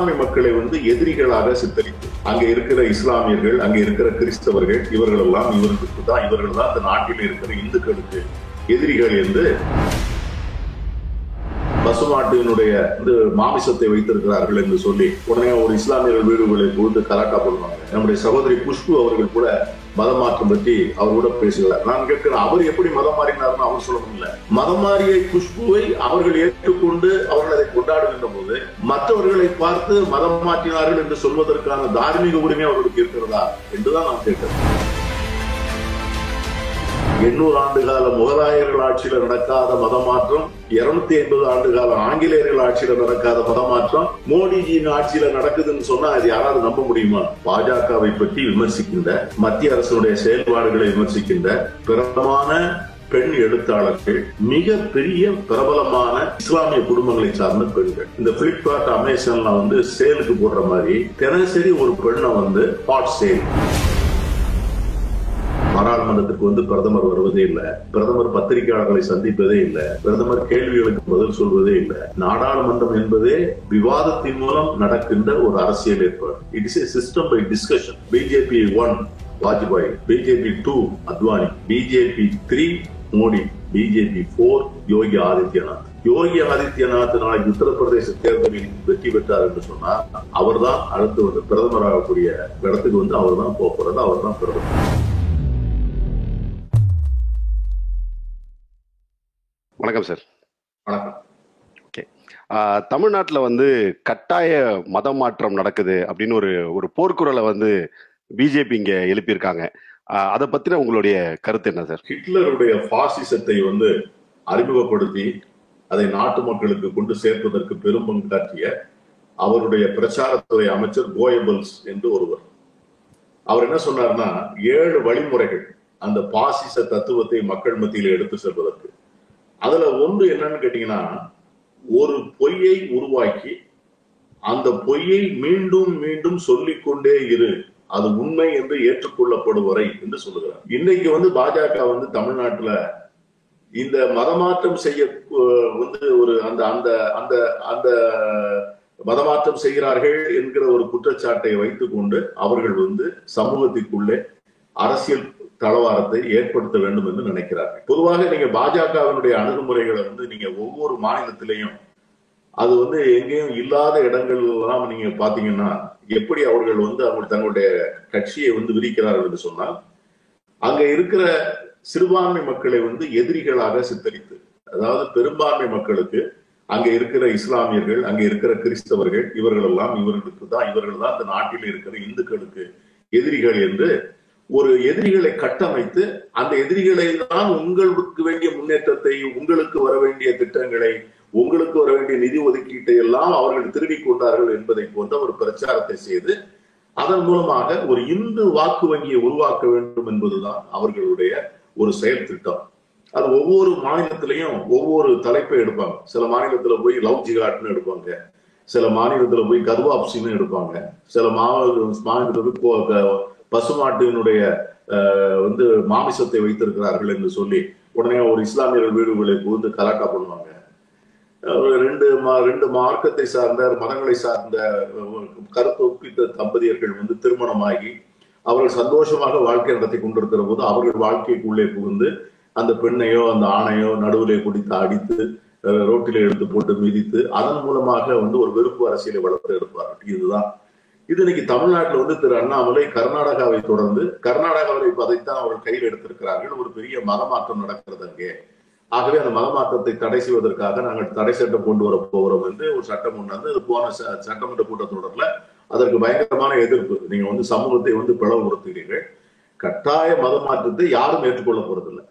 இஸ்லாமிய மக்களை வந்து எதிரிகளாக சித்தரித்து அங்க இருக்கிற இஸ்லாமியர்கள் அங்க இருக்கிற கிறிஸ்தவர்கள் இவர்கள் எல்லாம் இவர்களுக்கு தான் இவர்கள் தான் அந்த நாட்டில் இருக்கிற இந்துக்களுக்கு எதிரிகள் என்று பசுமாட்டினுடைய இந்த மாமிசத்தை வைத்திருக்கிறார்கள் என்று சொல்லி உடனே ஒரு இஸ்லாமியர்கள் வீடுகளை பொழுது கலாட்டா பண்ணுவாங்க. நம்முடைய சகோதரி குஷ்பு அவர்கள் கூட மதம் மாற்றம் பற்றி அவர் கூட பேசுகிறார். நான் கேட்கிறேன் அவர் எப்படி மதம் மாறினார்னு அவர் சொல்ல முடியல. மதம் மாறிய குஷ்புவை அவர்கள் ஏற்றுக்கொண்டு அவர்கள் அதை கொண்டாடுகின்ற போது மற்றவர்களை பார்த்து மதம் மாற்றினார்கள் என்று சொல்வதற்கான தார்மீக உரிமை அவர்களுக்கு இருக்கிறதா என்றுதான் நான் கேட்கிறேன். எண்ணூறு ஆண்டு கால முகலாயர்கள் ஆட்சியில நடக்காத மதமாற்றம் இருநூத்தி ஐம்பது ஆண்டு கால ஆங்கிலேயர்கள் ஆட்சியில நடக்காத மதமாற்றம் மோடிஜியின் ஆட்சியில நடக்குதுன்னு சொன்னா அது யாராவது நம்ப முடியுமா? பாஜகவை பற்றி விமர்சிக்கின்ற மத்திய அரசுடைய செயல்பாடுகளை விமர்சிக்கின்ற பிரபலமான பெண் எழுத்தாளர்கள் மிக பெரிய பிரபலமான இஸ்லாமிய குடும்பங்களை சார்ந்த பெண்கள். இந்த பிளிப்கார்ட் அமேசான்ல வந்து சேலுக்கு போடுற மாதிரி தினசரி ஒரு பெண்ணை வந்து ஹாட் சேல் பாராளுமன்றத்திற்கு வந்து பிரதமர் வருவதே இல்லை. பிரதமர் பத்திரிகையாளர்களை சந்திப்பதே இல்லை. பிரதமர் கேள்விகளுக்கு பதில் சொல்வதே இல்லை. நாடாளுமன்றம் என்பதே விவாதத்தின் மூலம் நடக்கின்ற ஒரு அரசியல் ஏற்பாடு. It is a system by discussion BJP one Vajpayee BJP two Advani BJP three Modi BJP four Yogi Adityanath Yogi Adityanath நாளைக்கு உத்தரப்பிரதேச தேர்தலில் வெற்றி பெற்றார் என்று அவர் அவர்தான் அடுத்து வந்து பிரதமராகக்கூடிய இடத்துக்கு வந்து அவர் தான் போறது. அவர் தான் பிரதமர். வணக்கம் சார். வணக்கம். ஓகே. தமிழ்நாட்டில் வந்து கட்டாய மத மாற்றம் நடக்குது அப்படின்னு ஒரு ஒரு போர்க்குரலை வந்து பிஜேபி இங்க எழுப்பியிருக்காங்க. அதை பத்தின உங்களுடைய கருத்து என்ன சார்? ஹிட்லருடைய பாசிசத்தை வந்து அறிமுகப்படுத்தி அதை நாட்டு மக்களுக்கு கொண்டு சேர்ப்பதற்கு பெரும் பங்காற்றிய அவருடைய பிரச்சாரத்துறை அமைச்சர் கோயபல்ஸ் என்று ஒருவர். அவர் என்ன சொன்னார்னா ஏழு வழிமுறைகள் அந்த பாசிச தத்துவத்தை மக்கள் மத்தியில் எடுத்து செல்வதற்கு. அதுல ஒன்று என்னன்னு கேட்டீங்கன்னா ஒரு பொய்யை உருவாக்கி அந்த பொய்யை மீண்டும் மீண்டும் சொல்லிக்கொண்டே இரு. அது உண்மை என்று ஏற்றுக்கொள்ளப்படும் வரை என்று சொல்லுகிறார். இன்னைக்கு வந்து பாஜக வந்து தமிழ்நாட்டுல இந்த மதமாற்றம் செய்ய வந்து ஒரு அந்த அந்த அந்த அந்த மதமாற்றம் செய்கிறார்கள் என்கிற ஒரு குற்றச்சாட்டை வைத்துக்கொண்டு அவர்கள் வந்து சமூகத்திற்குள்ளே அரசியல் தளவாரத்தை ஏற்படுத்த வேண்டும் என்று நினைக்கிறார்கள். பொதுவாக நீங்க பாஜகவினுடைய அணுகுமுறைகளை வந்து நீங்க ஒவ்வொரு மாநிலத்திலையும் அது வந்து எங்கேயும் இல்லாத இடங்கள் எல்லாம் நீங்க பாத்தீங்கன்னா எப்படி அவர்கள் வந்து அவங்க தங்களுடைய கட்சியை வந்து விரிக்கிறார்கள் என்று சொன்னால் அங்க இருக்கிற சிறுபான்மை மக்களை வந்து எதிரிகளாக சித்தரித்து அதாவது பெரும்பான்மை மக்களுக்கு அங்க இருக்கிற இஸ்லாமியர்கள் அங்க இருக்கிற கிறிஸ்தவர்கள் இவர்கள் எல்லாம் இவர்களுக்கு தான் இவர்கள் தான் இந்த நாட்டில் இருக்கிற இந்துக்களுக்கு எதிரிகள் என்று ஒரு எதிரிகளை கட்டமைத்து அந்த எதிரிகளை தான் உங்களுக்கு வேண்டிய முன்னேற்றத்தை உங்களுக்கு வர வேண்டிய திட்டங்களை உங்களுக்கு வர வேண்டிய நிதி ஒதுக்கீட்டை எல்லாம் அவர்கள் திருடிக் கொண்டார்கள் என்பதை போன்ற ஒரு பிரச்சாரத்தை செய்து அதன் மூலமாக ஒரு இந்து வாக்கு வங்கியை உருவாக்க வேண்டும் என்பதுதான் அவர்களுடைய ஒரு செயல் திட்டம். அது ஒவ்வொரு மாநிலத்திலையும் ஒவ்வொரு தலைப்பை எடுப்பாங்க. சில மாநிலத்துல போய் லவ் ஜிகாட்னு எடுப்பாங்க. சில மாநிலத்துல போய் கர்வாப்சின்னு எடுப்பாங்க. சில மாநிலத்துல போய் கோ- பசுமாட்டினுடைய அஹ், வந்து மாமிசத்தை வைத்திருக்கிறார்கள் என்று சொல்லி உடனே ஒரு இஸ்லாமியர்கள் வீடுகளை புகுந்து கலாட்டா பண்ணுவாங்க. ரெண்டு மா- ரெண்டு மார்க்கத்தை சார்ந்த மதங்களை சார்ந்த கருத்து ஒப்பித்த தம்பதியர்கள் வந்து திருமணமாகி அவர்கள் சந்தோஷமாக வாழ்க்கை நடத்தி கொண்டிருக்கிற போது அவர்கள் வாழ்க்கைக்குள்ளே புகுந்து அந்த பெண்ணையோ அந்த ஆணையோ நடுவிலே குடித்து அடித்து ரோட்டிலே எடுத்து போட்டு மிதித்து அதன் மூலமாக வந்து ஒரு வெறுப்பு அரசியலை வளர்த்து எடுப்பார்கள். இதுதான் இது இன்னைக்கு தமிழ்நாட்டில் வந்து திரு அண்ணாமலை கர்நாடகாவை தொடர்ந்து கர்நாடகாவில் இப்ப அதைத்தான் அவர்கள் கையில் எடுத்திருக்கிறார்கள். ஒரு பெரிய மதமாற்றம் நடக்கிறது அங்கே. ஆகவே அந்த மதமாற்றத்தை தடை செய்வதற்காக நாங்கள் தடை சட்டம் கொண்டு வர போகிறோம் என்று ஒரு சட்டம் கொண்டு வந்து அது போன ச- சட்டமன்ற கூட்டத்தொடர்ல அதற்கு பயங்கரமான எதிர்ப்பு. நீங்க வந்து சமூகத்தை வந்து பிளவுபடுத்துகிறீர்கள். கட்டாய மத மாற்றத்தை யாரும் ஏற்றுக்கொள்ள போறதில்லை.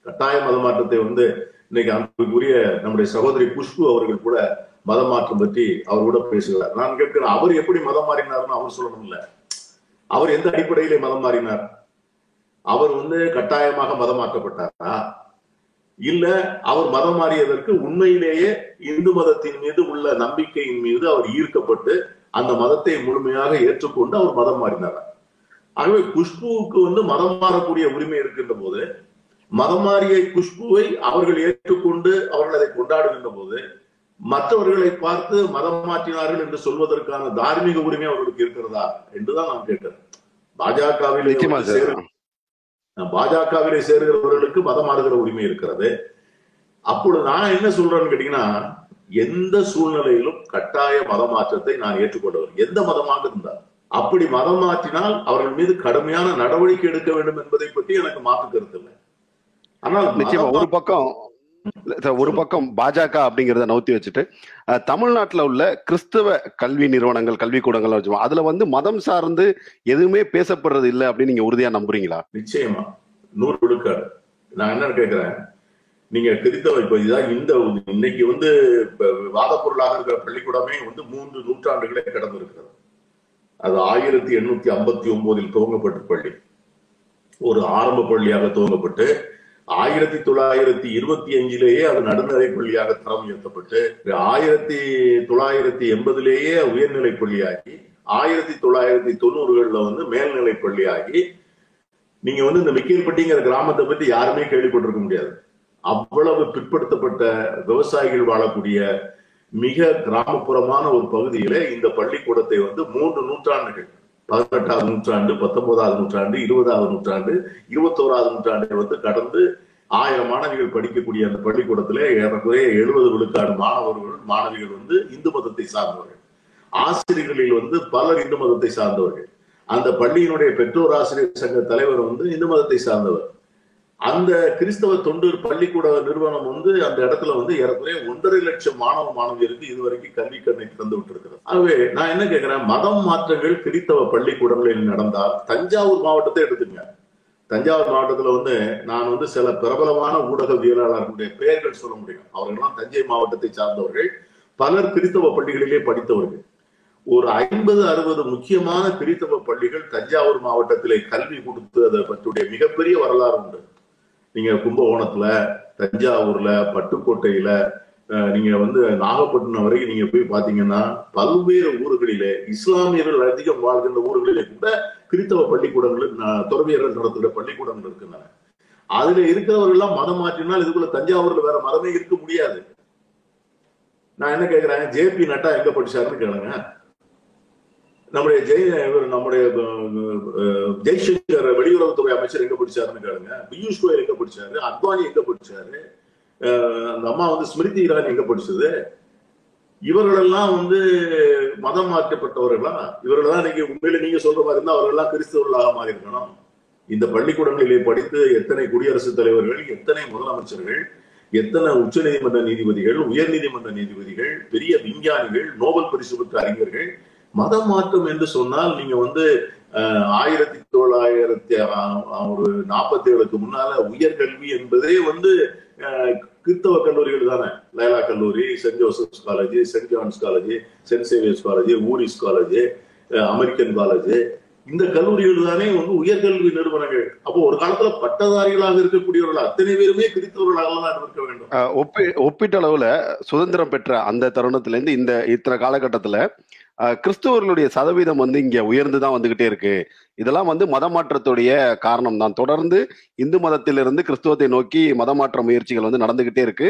கட்டாய மதமாற்றத்தை வந்து இன்னைக்கு அன்புக்குரிய நம்முடைய சகோதரி குஷ்பு அவர்கள் கூட மதம் மாற்றம் பற்றி அவர் கூட பேசுகிறார். நான் கேட்கிறேன் அவர் எப்படி மதம் மாறினார்னு அவர் சொல்லணும் இல்ல அவர் எந்த அடிப்படையிலே மதம் மாறினார்? அவர் வந்து கட்டாயமாக மதம் மாற்றப்பட்டாரா இல்ல அவர் மதம் மாறியதற்கு உண்மையிலேயே இந்து மதத்தின் மீது உள்ள நம்பிக்கையின் மீது அவர் ஈர்க்கப்பட்டு அந்த மதத்தை முழுமையாக ஏற்றுக்கொண்டு அவர் மதம் மாறினாரா? ஆகவே குஷ்புவுக்கு வந்து மதம் மாறக்கூடிய உரிமை இருக்கின்ற போது மதம் மாறிய குஷ்புவை அவர்கள் ஏற்றுக்கொண்டு அவர்கள் அதை கொண்டாடுகின்ற போது மற்றவர்களை பார்த்து மதம் மாற்றினார்கள் என்று சொல்வதற்கான தார்மீக உரிமை அவர்களுக்கு இருக்கிறதா என்றுதான் நான் கேட்கிறேன் பாஜகவிலே பாஜகவிலே சேருகிறவர்களுக்கு மதம் மாறுகிற உரிமை இருக்கிறது. அப்பொழுது நான் என்ன சொல்றேன்னு கேட்டீங்கன்னா எந்த சூழ்நிலையிலும் கட்டாய மத மாற்றத்தை நான் ஏற்றுக்கொண்டவர். எந்த மதமாக இருந்தால் அப்படி மதம் மாற்றினால் அவர்கள் மீது கடுமையான நடவடிக்கை எடுக்க வேண்டும் என்பதை பற்றி எனக்கு மாற்று கருத்து இல்லை. ஆனால் நிச்சயமா ஒரு பக்கம் ஒரு பக்கம் பாஜக அப்படிங்கறத நவுத்தி வச்சுட்டு தமிழ்நாட்டுல உள்ள கிறிஸ்தவ கல்வி நிறுவனங்கள் கல்விக்கூடங்கள் வச்சுக்கோங்க. அதுல வந்து மதம் சார்ந்து எதுவுமே பேசப்படுறது இல்லை அப்படின்னு நீங்க உறுதியா நம்புறீங்களா? நிச்சயமா. நூறு விழுக்காடு நான் என்ன கேட்கிறேன் நீங்க கிறித்தவ இப்ப இதான் இந்த இன்னைக்கு வந்து வாத பொருளாக இருக்கிற பள்ளிக்கூடமே வந்து மூன்று நூற்றாண்டுகளே கடந்து இருக்கிறது அது ஆயிரத்தி எண்ணூத்தி ஐம்பத்தி ஒன்பதில் துவங்கப்பட்ட பள்ளி. ஒரு ஆரம்ப பள்ளியாக துவங்கப்பட்டு ஆயிரத்தி தொள்ளாயிரத்தி இருபத்தி அஞ்சிலேயே அது நடுநிலை பள்ளியாக தரம் உயர்த்தப்பட்டு ஆயிரத்தி தொள்ளாயிரத்தி எண்பதுலேயே உயர்நிலை பள்ளியாகி ஆயிரத்தி தொள்ளாயிரத்தி தொண்ணூறுகள்ல வந்து மேல்நிலை பள்ளியாகி நீங்க வந்து இந்த மிக்கேல்பட்டிங்கிற கிராமத்தை பத்தி யாருமே கேள்விப்பட்டிருக்க முடியாது. அவ்வளவு பிற்படுத்தப்பட்ட விவசாயிகள் வாழக்கூடிய மிக கிராமப்புறமான ஒரு பகுதியில இந்த பள்ளிக்கூடத்தை வந்து மூன்று நூற்றாண்டுகள் பதினெட்டாவது நூற்றாண்டு பத்தொன்பதாவது நூற்றாண்டு இருபதாவது நூற்றாண்டு இருபத்தோராவது நூற்றாண்டை வந்து கடந்து ஆயிரம் மாணவிகள் படிக்கக்கூடிய அந்த பள்ளிக்கூடத்திலே ஏறக்குறைய எழுபது விழுக்காடு மாணவர்கள் மாணவிகள் வந்து இந்து மதத்தை சார்ந்தவர்கள். ஆசிரியர்களில் வந்து பலர் இந்து மதத்தை சார்ந்தவர்கள். அந்த பள்ளியினுடைய பெற்றோர் ஆசிரியர் சங்க தலைவர் வந்து இந்து மதத்தை சார்ந்தவர். அந்த கிறிஸ்தவ தொண்டு பள்ளிக்கூட நிறுவனம் வந்து அந்த இடத்துல வந்து ஏறக்குறைய ஒன்றரை லட்சம் மாணவ மாணவியருக்கு இதுவரைக்கும் கல்வி கண்ணை திறந்து விட்டுருக்கிறது. ஆகவே நான் என்ன கேட்கிறேன்? மதம் மாற்றங்கள் கிறிஸ்தவ பள்ளிக்கூடங்களில் நடந்தால் தஞ்சாவூர் மாவட்டத்தை எடுத்துங்க தஞ்சாவூர் மாவட்டத்துல வந்து நான் வந்து சில பிரபலமான ஊடகவியலாளர்களுடைய பெயர்கள் சொல்ல முடியும். அவர்கள்லாம் தஞ்சை மாவட்டத்தை சார்ந்தவர்கள். பலர் கிறிஸ்தவ பள்ளிகளிலே படித்தவர்கள். ஒரு ஐம்பது அறுபது முக்கியமான கிறிஸ்தவ பள்ளிகள் தஞ்சாவூர் மாவட்டத்திலே கல்வி கொடுத்து அதை பற்றிய மிகப்பெரிய வரலாறு உண்டு. நீங்க கும்பகோணத்துல தஞ்சாவூர்ல பட்டுக்கோட்டையில நீங்க வந்து நாகப்பட்டினம் வரைக்கும் நீங்க போய் பாத்தீங்கன்னா பல்வேறு ஊர்களிலே இஸ்லாமியர்கள் அதிகம் வாழ்கின்ற ஊர்களிலே கூட கிறித்தவ பள்ளிக்கூடங்கள் துறவியர்கள் நடத்துகிற பள்ளிக்கூடங்கள் இருக்கின்றன. அதுல இருக்கிறவர்கள் எல்லாம் மதம் மாற்றினால் இதுக்குள்ள தஞ்சாவூர்ல வேற மதமே இருக்க முடியாது. நான் என்ன கேக்குறேன்? ஜேபி நட்டா எங்க படிச்சாருன்னு கேளுங்க. நம்முடைய ஜெய் நம்முடைய ஜெய்சங்கர் வெளியுறவுத்துறை அமைச்சர் எங்க படிச்சாருன்னு கேளுங்க. பியூஷ் கோயல் எங்க பிடிச்சாரு? அத்வானி எங்க பிடிச்சாரு? அந்த அம்மா வந்து ஸ்மிருதி இரானி எங்க பிடிச்சது? இவர்களெல்லாம் வந்து மதம் மாற்றப்பட்டவர்களா? இவர்கள் தான் நீங்க உண்மையில நீங்க சொல்ற மாதிரி இருந்தா அவர்கள் எல்லாம் கிறிஸ்தவர்களாக மாறி இருக்கணும் இந்த பள்ளிக்கூடங்களிலே படித்து எத்தனை குடியரசுத் தலைவர்கள் எத்தனை முதலமைச்சர்கள் எத்தனை உச்ச நீதிமன்ற நீதிபதிகள் உயர் நீதிமன்ற நீதிபதிகள் பெரிய விஞ்ஞானிகள் நோபல் பரிசு பெற்ற அறிஞர்கள் மதம் மாற்றம் என்று சொன்னால் நீங்க வந்து ஆயிரத்தி தொள்ளாயிரத்தி ஒரு நாற்பத்தி ஏழுக்கு முன்னால உயர்கல்வி என்பதே வந்து அஹ், கிறிஸ்தவ கல்லூரிகள் தானே. லைலா கல்லூரி saint Joseph's college saint John's college saint Xavier's college Voorhees college American college. இந்த கல்லூரிகள் தானே வந்து உயர்கல்வி நிறுவனங்கள். அப்போ ஒரு காலத்துல பட்டதாரிகளாக இருக்கக்கூடியவர்கள் அத்தனை பேருமே கிறித்தவர்களாக தான் இருக்க வேண்டும். ஒப்பி ஒப்பீட்டளவுல சுதந்திரம் பெற்ற அந்த தருணத்துல இருந்து இந்த இத்தனை காலகட்டத்துல கிறிஸ்துவர்களுடைய சதவீதம் வந்து இங்க உயர்ந்து தான் வந்துகிட்டே இருக்கு. இதெல்லாம் வந்து மத மாற்றத்துடைய காரணம் தான். தொடர்ந்து இந்து மதத்திலிருந்து கிறிஸ்துவத்தை நோக்கி மத மாற்ற முயற்சிகள் வந்து நடந்துகிட்டே இருக்கு.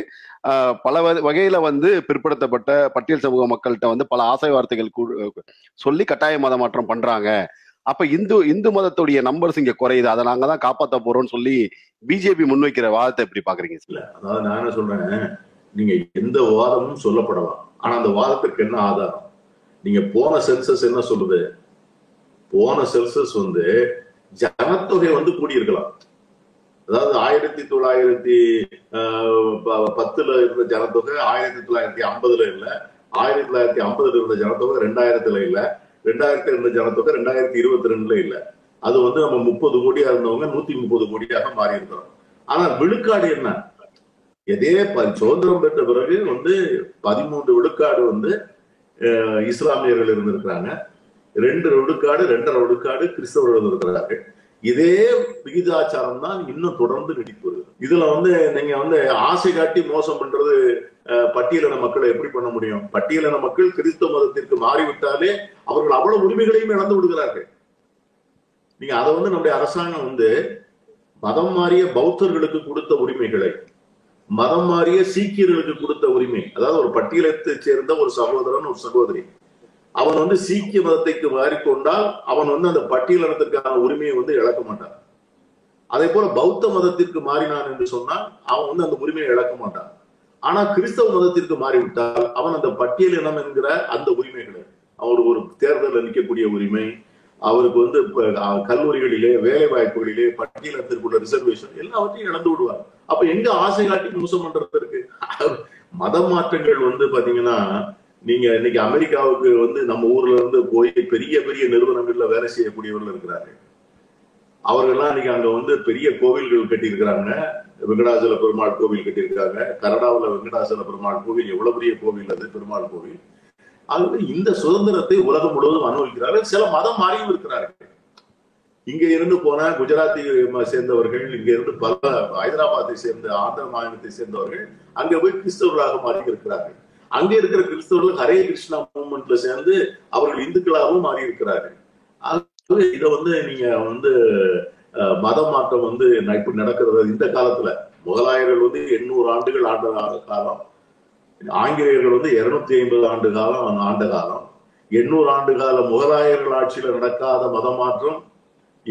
அஹ், பல வகையில வந்து பிற்படுத்தப்பட்ட பட்டியல் சமூக மக்கள்கிட்ட வந்து பல ஆசை வார்த்தைகள் கூ- சொல்லி கட்டாய மத மாற்றம் பண்றாங்க. அப்ப இந்து இந்து மதத்துடைய நம்பர்ஸ் இங்க குறையுது. அதை நாங்க தான் காப்பாத்த போறோம்னு சொல்லி பிஜேபி முன்வைக்கிற வாதத்தை எப்படி பாக்குறீங்க? சார் அதாவது நான் என்ன சொல்றேன் நீங்க எந்த வாதமும் சொல்லப்படலாம். ஆனா அந்த வாதத்துக்கு என்ன ஆதாரம்? நீங்க போன சென்சஸ் என்ன சொல்லுது? போன சென்சஸ் வந்து ஜனத்தொகை வந்து கூடியிருக்கலாம். அதாவது ஆயிரத்தி தொள்ளாயிரத்தி ஆஹ், ப- பத்துல இருந்த ஜனத்தொகை ஆயிரத்தி தொள்ளாயிரத்தி ஐம்பதுல இல்ல. ஆயிரத்தி தொள்ளாயிரத்தி ஐம்பதுல இருந்த ஜனத்தொகை ரெண்டாயிரத்துல இல்ல. ரெண்டாயிரத்தி இருந்த ஜனத்தொகை ரெண்டாயிரத்தி இருபத்தி ரெண்டுல இல்ல. அது வந்து நம்ம முப்பது கோடியா இருந்தவங்க நூத்தி முப்பது கோடியாக மாறி இருக்கிறோம் ஆனா விழுக்காடு என்ன? இதே சுதந்திரம் பெற்ற பிறகு வந்து பதிமூன்று விழுக்காடு வந்து இஸ்லாமியர்கள் இருந்திருக்கிறாங்க. ரெண்டு ரொடுக்காடு ரெண்டரை ஒடுக்காடு கிறிஸ்தவர்கள் இருந்திருக்கிறார்கள். இதே விகிதாச்சாரம் தான் இன்னும் தொடர்ந்து நீடித்து வருகிறது இதுல வந்து நீங்க வந்து ஆசை காட்டி மோசம் பண்றது பட்டியலின மக்களை எப்படி பண்ண முடியும்? பட்டியலின மக்கள் கிறிஸ்தவ மதத்திற்கு மாறிவிட்டாலே அவர்கள் அவ்வளவு உரிமைகளையும் இழந்து விடுகிறார்கள். நீங்க அதை வந்து நம்முடைய அரசாங்கம் வந்து மதம் மாறிய பௌத்தர்களுக்கு கொடுத்த உரிமைகளை மதம் மாறிய சீக்கியர்களுக்கு கொடுத்த உரிமை அதாவது ஒரு பட்டியலத்தை சேர்ந்த ஒரு சகோதரன் ஒரு சகோதரி. அவன் வந்து சீக்கிய மதத்தைக்கு மாறிக்கொண்டால் அவன் வந்து அந்த பட்டியலினத்துக்கான உரிமையை வந்து இழக்க மாட்டான். அதே போல பௌத்த மதத்திற்கு மாறினான் என்று சொன்னால் அவன் வந்து அந்த உரிமையை இழக்க மாட்டான். ஆனா கிறிஸ்தவ மதத்திற்கு மாறிவிட்டால் அவன் அந்த பட்டியல் இனம் என்கிற அந்த உரிமைகளை அவருக்கு ஒரு தேர்தலில் நிற்கக்கூடிய உரிமை அவருக்கு வந்து கல்லூரிகளிலே வேலை வாய்ப்புகளிலே பட்டியலத்திற்குள்ள ரிசர்வேஷன் எல்லாவற்றையும் இழந்து விடுவார் அப்ப எங்க ஆசை காட்டி மோசம் பண்றது இருக்கு? மத மாற்றங்கள் வந்து பாத்தீங்கன்னா நீங்க இன்னைக்கு அமெரிக்காவுக்கு வந்து நம்ம ஊர்ல இருந்து போய் பெரிய பெரிய நிறுவனங்கள்ல வேலை செய்யக்கூடியவர்கள் இருக்கிறாரு அவர்கள்லாம் இன்னைக்கு அங்க வந்து பெரிய கோவில்கள் கட்டி இருக்கிறாங்க வெங்கடாசல பெருமாள் கோவில் கட்டியிருக்காங்க. கனடாவில் வெங்கடாசல பெருமாள் கோவில் எவ்வளவு பெரிய கோவில் அது பெருமாள் கோவில். அது இந்த சுதந்திரத்தை உலகம் முழுவதும் அனுபவிக்கிறார்கள். சில மதம் மாறியும் இருக்கிறார்கள். இங்க இருந்து போன குஜராத்தி சேர்ந்தவர்கள் இங்க இருந்து பல ஹைதராபாத்தை சேர்ந்த ஆந்திர மாநிலத்தை சேர்ந்தவர்கள் அங்க போய் கிறிஸ்தவர்களாக மாறி இருக்கிறார்கள் அங்க இருக்கிற கிறிஸ்தவர்கள் ஹரே கிருஷ்ணா மூவ்மெண்ட்ல சேர்ந்து அவர்கள் இந்துக்களாகவும் மாறி இருக்கிறார்கள் இதை வந்து நீங்க வந்து மத மாற்றம் வந்து இப்படி நடக்கிறது இந்த காலத்துல. முகலாயர்கள் வந்து எண்ணூறு ஆண்டுகள் ஆண்ட காலம். ஆங்கிலேயர்கள் வந்து இருநூத்தி ஐம்பது ஆண்டு காலம் ஆண்ட காலம். எண்ணூறு ஆண்டு கால முகலாயர்கள் ஆட்சியில நடக்காத மத மாற்றம்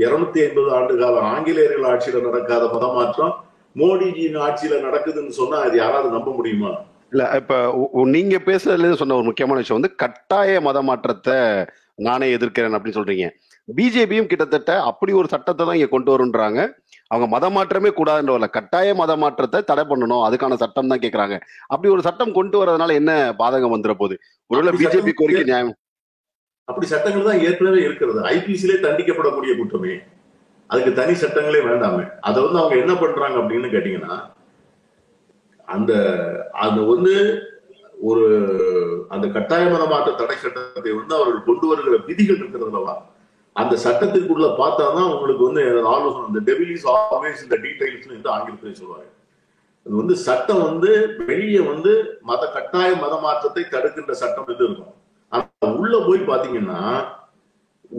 இருநூத்தி ஐம்பது ஆண்டு காலம் ஆங்கிலேயர்கள் ஆட்சியில நடக்காத மத மாற்றம் மோடிஜியின் ஆட்சியில நடக்குதுன்னு சொன்னா அது யாராவது நம்ப முடியுமா? இல்ல இப்ப நீங்க பேசுறதுல சொன்ன ஒரு முக்கியமான விஷயம் வந்து கட்டாய மத மாற்றத்தை நானே எதிர்க்கிறேன் அப்படின்னு சொல்றீங்க. பிஜேபியும் கிட்டத்தட்ட அப்படி ஒரு சட்டத்தை தான் இங்க கொண்டு வருன்றாங்க. அவங்க மத மாற்றமே கூடாதுன்ற கட்டாய மத மாற்றத்தை தடை பண்ணணும் அதுக்கான சட்டம் தான் கேக்குறாங்க. அப்படி ஒரு சட்டம் கொண்டு வரதுனால என்ன பாதகம் வந்துட போகுது? ஒருவேளை பிஜேபி கோரிக்கை நியாயம் அப்படி சட்டங்கள் தான் ஏற்கனவே இருக்கிறது. ஐபிசிலே தண்டிக்கப்படக்கூடிய குற்றமே அதுக்கு தனி சட்டங்களே வேண்டாமே. அதை வந்து அவங்க என்ன பண்றாங்க அப்படின்னு கேட்டீங்கன்னா அந்த அந்த வந்து ஒரு அந்த கட்டாய மதமாற்ற தடை சட்டத்தை வந்து அவர்கள் கொண்டு வருகிற விதிகள் இருக்கிறதுலவா அந்த சட்டத்திற்குள்ள பார்த்தாதான் உங்களுக்கு வந்து ஆலோசனை இந்த டெபிள் இஸ் ஆல்வேஸ் இந்த டீடைல்ஸ் வந்து ஆங்கிலத்தில் சொல்லுவாங்க. அது வந்து சட்டம் வந்து வெளியே வந்து மத கட்டாய மத மாற்றத்தை தடுக்கின்ற சட்டம் இது இருக்கும். உள்ள போய் பாத்தீங்கன்னா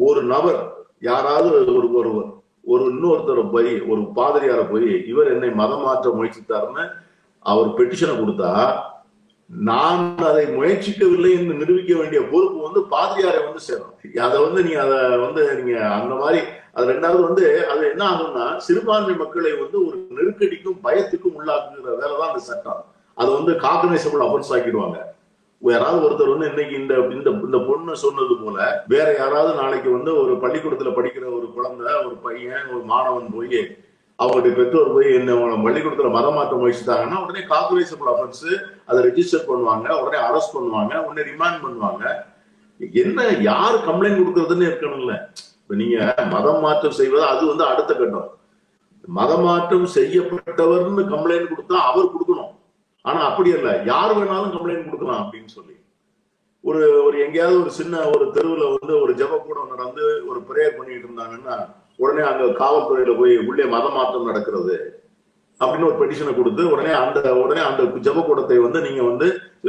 ஒரு நபர் யாராவது ஒரு ஒருவர் ஒரு இன்னொருத்தரை போய் ஒரு பாதிரியார போய் இவர் என்னை மதம் மாற்ற முயற்சித்தாருன்னு அவர் பெட்டிஷனை கொடுத்தா நான் அதை முயற்சிக்கவில்லை என்று நிரூபிக்க வேண்டிய பொறுப்பு வந்து பாதிரியாரை வந்து சேரும் அதை வந்து நீங்க அதை வந்து நீங்க அந்த மாதிரி அது ரெண்டாவது வந்து அது என்ன ஆகும்னா சிறுபான்மை மக்களை வந்து ஒரு நெருக்கடிக்கும் பயத்துக்கும் உள்ளாக்குகிற வேலை தான் அந்த சட்டம். அது வந்து காகனைசபிள் அஃபென்ஸ் ஆக்கிடுவாங்க. யாராவது ஒருத்தர் வந்து இன்னைக்கு இந்த இந்த இந்த பொண்ணு சொன்னது போல வேற யாராவது நாளைக்கு வந்து ஒரு பள்ளிக்கூடத்துல படிக்கிற ஒரு குழந்தை ஒரு பையன் ஒரு மாணவன் போய் அவங்களுடைய பெற்றோர் போய் என்ன பள்ளிக்கூடத்துல மதம் மாற்றம் முயற்சித்தாங்கன்னா உடனே கால்குலேசபிள் அஃபென்ஸ் அதை ரெஜிஸ்டர் பண்ணுவாங்க உடனே அரெஸ்ட் பண்ணுவாங்க உடனே ரிமாண்ட் பண்ணுவாங்க. என்ன யார் கம்ப்ளைண்ட் கொடுக்கறதுன்னு இருக்கணும்ல. இப்ப நீங்க மதம் மாற்றம் செய்வது அது வந்து அடுத்த கட்டம். மதம் மாற்றம் செய்யப்பட்டவர்னு கம்ப்ளைண்ட் கொடுத்தா அவர் கொடுக்கணும். ஆனா அப்படி இல்ல யார் வேணாலும் கம்ப்ளைண்ட் கொடுக்கலாம் அப்படின்னு சொல்லி. ஒரு ஒரு எங்கேயாவது ஒரு சின்ன ஒரு தெருவில் வந்து ஒரு ஜப கூடம் நடந்து ஒரு ப்ரேயர் பண்ணிட்டு இருந்தாங்கன்னா உடனே அங்க காவல்துறையில போய் உள்ளே மத மாற்றம் நடக்கிறது அப்படின்னு ஒரு பெட்டிஷனை கொடுத்து உடனே அந்த உடனே அந்த ஜபக்கூடத்தை வந்து நீங்க வந்து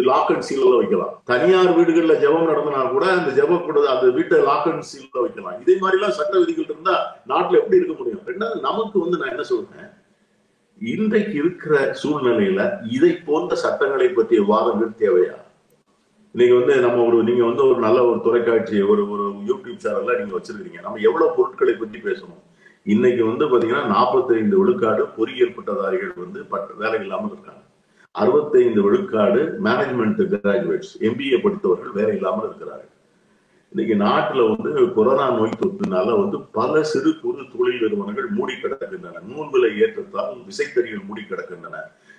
லாக் அண்ட் சீல்ல வைக்கலாம். தனியார் வீடுகள்ல ஜபம் நடந்தனா கூட அந்த ஜப கூட அந்த வீட்டை லாக் அண்ட் சீல்ல வைக்கலாம். இதே மாதிரி எல்லாம் சட்ட விதிகள் இருந்தா நாட்டுல எப்படி இருக்க முடியும்? ரெண்டாவது நமக்கு வந்து நான் என்ன சொல்றேன்? இன்றைக்கு இருக்கிற சூழ்நிலையில இதை போன்ற சட்டங்களை பற்றிய வாதங்கள் தேவையா? இன்னைக்கு வந்து நம்ம ஒரு நீங்க வந்து ஒரு நல்ல ஒரு தொலைக்காட்சி ஒரு ஒரு யூடியூப் சேனல்ல நீங்க வச்சிருக்கீங்க நம்ம எவ்வளவு பொருட்களை பற்றி பேசணும்? இன்னைக்கு வந்து பாத்தீங்கன்னா நாற்பத்தைந்து விழுக்காடு பொறியியல் பட்டதாரிகள் வந்து வேலை இல்லாமல் இருக்காங்க. அறுபத்தைந்து விழுக்காடு மேனேஜ்மெண்ட் கிராஜுவேட்ஸ் எம்பிஏ படித்தவர்கள் வேலை இல்லாமல் இருக்கிறார்கள். இன்னைக்கு நாட்டுல வந்து கொரோனா நோய் தொற்றுனால வந்து பல சிறு குறு தொழில் நிறுவனங்கள் மூடி கிடக்கின்றன. நூல் விலை ஏற்றத்தால் விசைத்தறிகள் மூடி கிடக்கின்றன.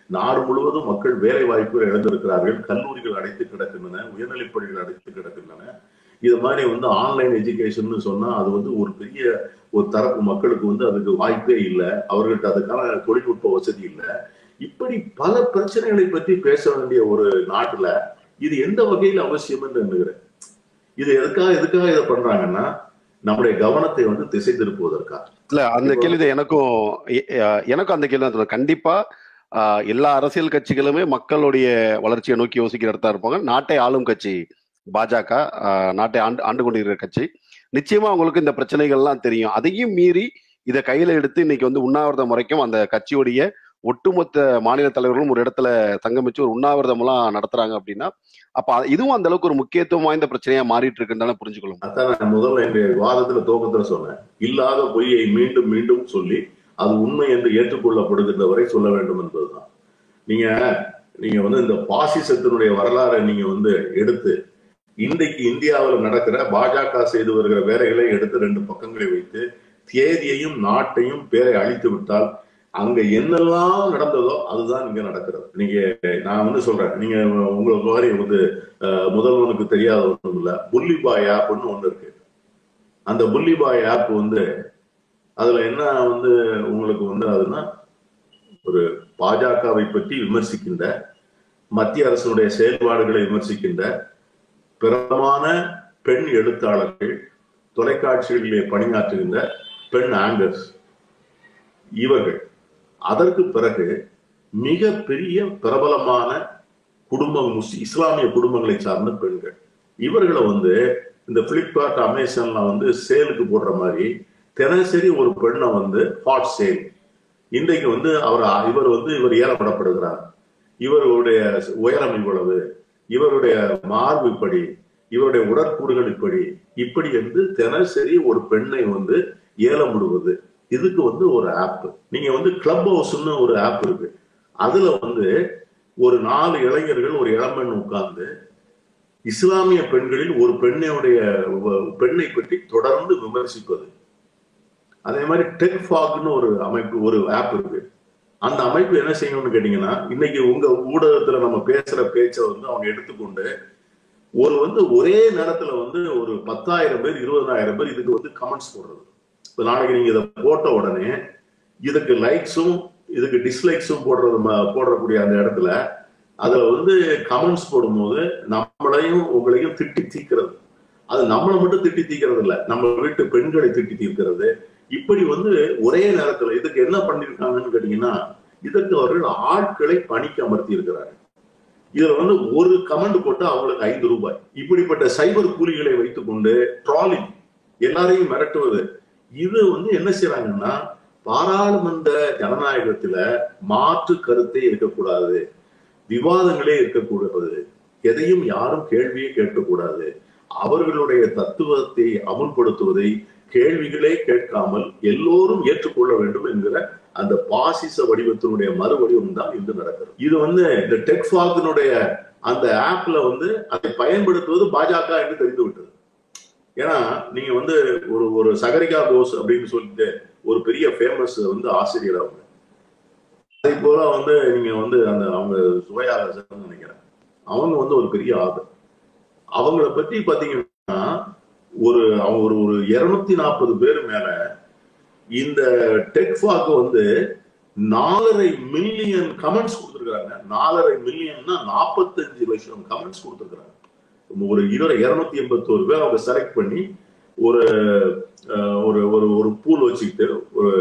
நாடு முழுவதும் மக்கள் வேலை வாய்ப்புகள் இழந்திருக்கிறார்கள். கல்லூரிகள் அடைத்து கிடக்கின்றன. உயர்நிலைப்பள்ளிகள் அடைத்து கிடக்கின்றன. இது மாதிரி வந்து ஆன்லைன் எஜுகேஷன் சொன்னா அது வந்து ஒரு பெரிய ஒரு தரப்பு மக்களுக்கு வந்து அதுக்கு வாய்ப்பே இல்லை. அவர்கள்ட்ட அதுக்கான தொழில்நுட்ப வசதி இல்லை. இப்படி பல பிரச்சனைகளை பற்றி பேச வேண்டிய ஒரு நாட்டுல இது எந்த வகையில் அவசியம் என்று எண்ணுகிறேன்? இது எதுக்காக எதுக்காக இதை பண்றாங்கன்னா நம்முடைய கவனத்தை வந்து திசை திருப்புவதற்காக. இல்ல அந்த கேள்வி எனக்கும் எனக்கும் அந்த கேள்வி தான் கண்டிப்பா எல்லா அரசியல் கட்சிகளுமே மக்களுடைய வளர்ச்சியை நோக்கி யோசிக்கிற இடத்தா இருப்பாங்க. நாட்டை ஆளும் கட்சி பாஜக நாட்டை ஆண்டு ஆண்டு கொண்டிருக்கிற கட்சி. நிச்சயமா அவங்களுக்கு இந்த பிரச்சனைகள்லாம் தெரியும். அதையும் மீறி இதை கையில எடுத்து இன்னைக்கு வந்து உண்ணாவிரதம் முறைக்கும் அந்த கட்சியுடைய ஒட்டுமொத்த மாநில தலைவர்களும் ஒரு இடத்துல தங்கமிச்சு ஒரு உண்ணாவிரதம் எல்லாம் நடத்துறாங்க அப்படின்னா அப்ப இதுவும் அந்த அளவுக்கு ஒரு முக்கியத்துவம் வாய்ந்த பிரச்சனையா மாறிட்டு இருக்குன்னு புரிஞ்சுக்கணும் முதல்ல என்னுடைய வாதத்துல தோக்கத்துல சொன்னேன். இல்லாத பொய்யை மீண்டும் மீண்டும் சொல்லி அது உண்மை என்று ஏற்றுக்கொள்ளப்படுகின்ற வரை சொல்ல வேண்டும் என்பதுதான். நீங்க நீங்க வந்து இந்த பாசிசத்தினுடைய வரலாறை நீங்க வந்து எடுத்து இன்றைக்கு இந்தியாவில் நடக்கிற பாஜக செய்து வருகிற வேலைகளை எடுத்து ரெண்டு பக்கங்களை வைத்து தேதியையும் நாட்டையும் பேரை அழித்து விட்டால் அங்க என்னெல்லாம் நடந்ததோ அதுதான் இங்க நடக்கிறது. நீங்க நான் வந்து சொல்றேன். நீங்க உங்களுக்கு மாதிரி வந்து முதல்வனுக்கு தெரியாத ஒன்றும் இல்ல. புள்ளிபாய் ஆப்னு ஒண்ணு இருக்கு. அந்த புள்ளிபாய் ஆப் வந்து அதுல என்ன வந்து உங்களுக்கு வந்து அதுன்னா ஒரு பாஜகவை பற்றி விமர்சிக்கின்ற மத்திய அரசுடைய செயல்பாடுகளை விமர்சிக்கின்ற பிரபலமான பெண் எழுத்தாளர்கள் தொலைக்காட்சிகளிலே பணியாற்றுகின்ற பெண் ஆங்கர்ஸ் இவர்கள். அதற்கு பிறகு மிக பெரிய பிரபலமான குடும்பம் இஸ்லாமிய குடும்பங்களை சார்ந்த பெண்கள். இவர்களை வந்து இந்த பிளிப்கார்ட் அமேசான்ல வந்து சேலுக்கு போடுற மாதிரி தினசரி ஒரு பெண்ணை வந்து ஹாட் சேல் இன்றைக்கு வந்து அவர் இவர் வந்து இவர் ஏலப்படப்படுகிறார். இவருடைய உயரம் இவ்வளவு இவருடைய மார்பு இப்படி இவருடைய உடற்கூறுகள் இப்படி இப்படி என்று தினசரி ஒரு பெண்ணை வந்து ஏலம் விடுவது. இதுக்கு வந்து ஒரு ஆப் நீங்க வந்து கிளப் ஹவுஸ்னு ஒரு ஆப் இருக்கு. அதுல வந்து ஒரு நாலு இளைஞர்கள் ஒரு இளம்பெண் உட்கார்ந்து இஸ்லாமிய பெண்களில் ஒரு பெண்ணுடைய பெண்ணை பற்றி தொடர்ந்து விமர்சிப்பது. அதே மாதிரி டெக் ஃபாக்னு ஒரு அமைப்பு ஒரு ஆப் இருக்கு. அந்த அமைப்பு என்ன செய்யணும்னு கேட்டீங்கன்னா இன்னைக்கு உங்க ஊடகத்துல நம்ம பேசுற பேச்சை வந்து அவங்க எடுத்துக்கொண்டு ஒரு வந்து ஒரே நேரத்துல வந்து ஒரு பத்தாயிரம் பேர் இருபதாயிரம் பேர் இதுக்கு வந்து கமெண்ட்ஸ் போடுறது. இப்போ நாளைக்கு நீங்க இதை போட்ட உடனே இதுக்கு லைக்ஸும் இதுக்கு டிஸ்லைக்ஸும் போடுறது போடக்கூடிய அந்த இடத்துல அதுல வந்து கமெண்ட்ஸ் போடும்போது நம்மளையும் உங்களையும் திட்டி தீக்கிறது. அது நம்மளை மட்டும் திட்டி தீக்கிறது இல்ல நம்ம வீட்டு பெண்களை திட்டி தீர்க்கிறது இப்படி வந்து ஒரே நேரத்துல இதுக்கு என்ன பண்ணிருக்காங்கன்னு கேட்டீங்கன்னா இதற்கு அவர்கள் ஆட்களை பணிக்கு அமர்த்தி இருக்கிறார்கள் இதுல வந்து ஒரு கமெண்ட் போட்டு அவங்களுக்கு ஐந்து ரூபாய். இப்படிப்பட்ட சைபர் கூலிகளை வைத்துக்கொண்டு ட்ராலிங் எல்லாரையும் மிரட்டுவது இது வந்து என்ன செய்யறாங்கன்னா பாராளுமன்ற ஜனநாயகத்துல மாற்று கருத்தே இருக்கக்கூடாது. விவாதங்களே இருக்கக்கூடாது. எதையும் யாரும் கேள்வியே கேட்கக்கூடாது. அவர்களுடைய தத்துவத்தை அமுல்படுத்துவதை கேள்விகளே கேட்காமல் எல்லோரும் ஏற்றுக்கொள்ள வேண்டும் என்கிற அந்த பாசிச வடிவத்தினுடைய மறு வடிவம் தான் இன்று நடக்கிறது. இது வந்து இந்த டெக்ஃபாக்னுடைய அந்த ஆப்ல வந்து அதை பயன்படுத்துவது பாஜக என்று தெரிந்து விட்டது ஏன்னா நீங்க வந்து ஒரு ஒரு சகரிகா கோஸ் அப்படின்னு சொல்லிட்டு ஒரு பெரிய ஃபேமஸ் வந்து ஆசிரியர் அவங்க. அதே போல வந்து நீங்க வந்து அந்த அவங்க சுவையா நினைக்கிறேன். அவங்க வந்து ஒரு பெரிய ஆதர் அவங்கள பத்தி பாத்தீங்கன்னா ஒரு அவங்க ஒரு ஒரு இருநூத்தி நாற்பது பேர் மேல இந்த டெக்ஃபாக்கு வந்து நாலரை மில்லியன் கமெண்ட்ஸ் கொடுத்துருக்காங்க நாலரை மில்லியன்னா நாற்பத்தஞ்சு லட்சம் கமெண்ட்ஸ் கொடுத்துருக்காங்க ஒரு இருபது இருநூத்தி எண்பத்தோரு பேர் அவங்க செலக்ட் பண்ணி ஒரு ஒரு ஒரு ஒரு பூல் வச்சுக்கிட்டு ஒரு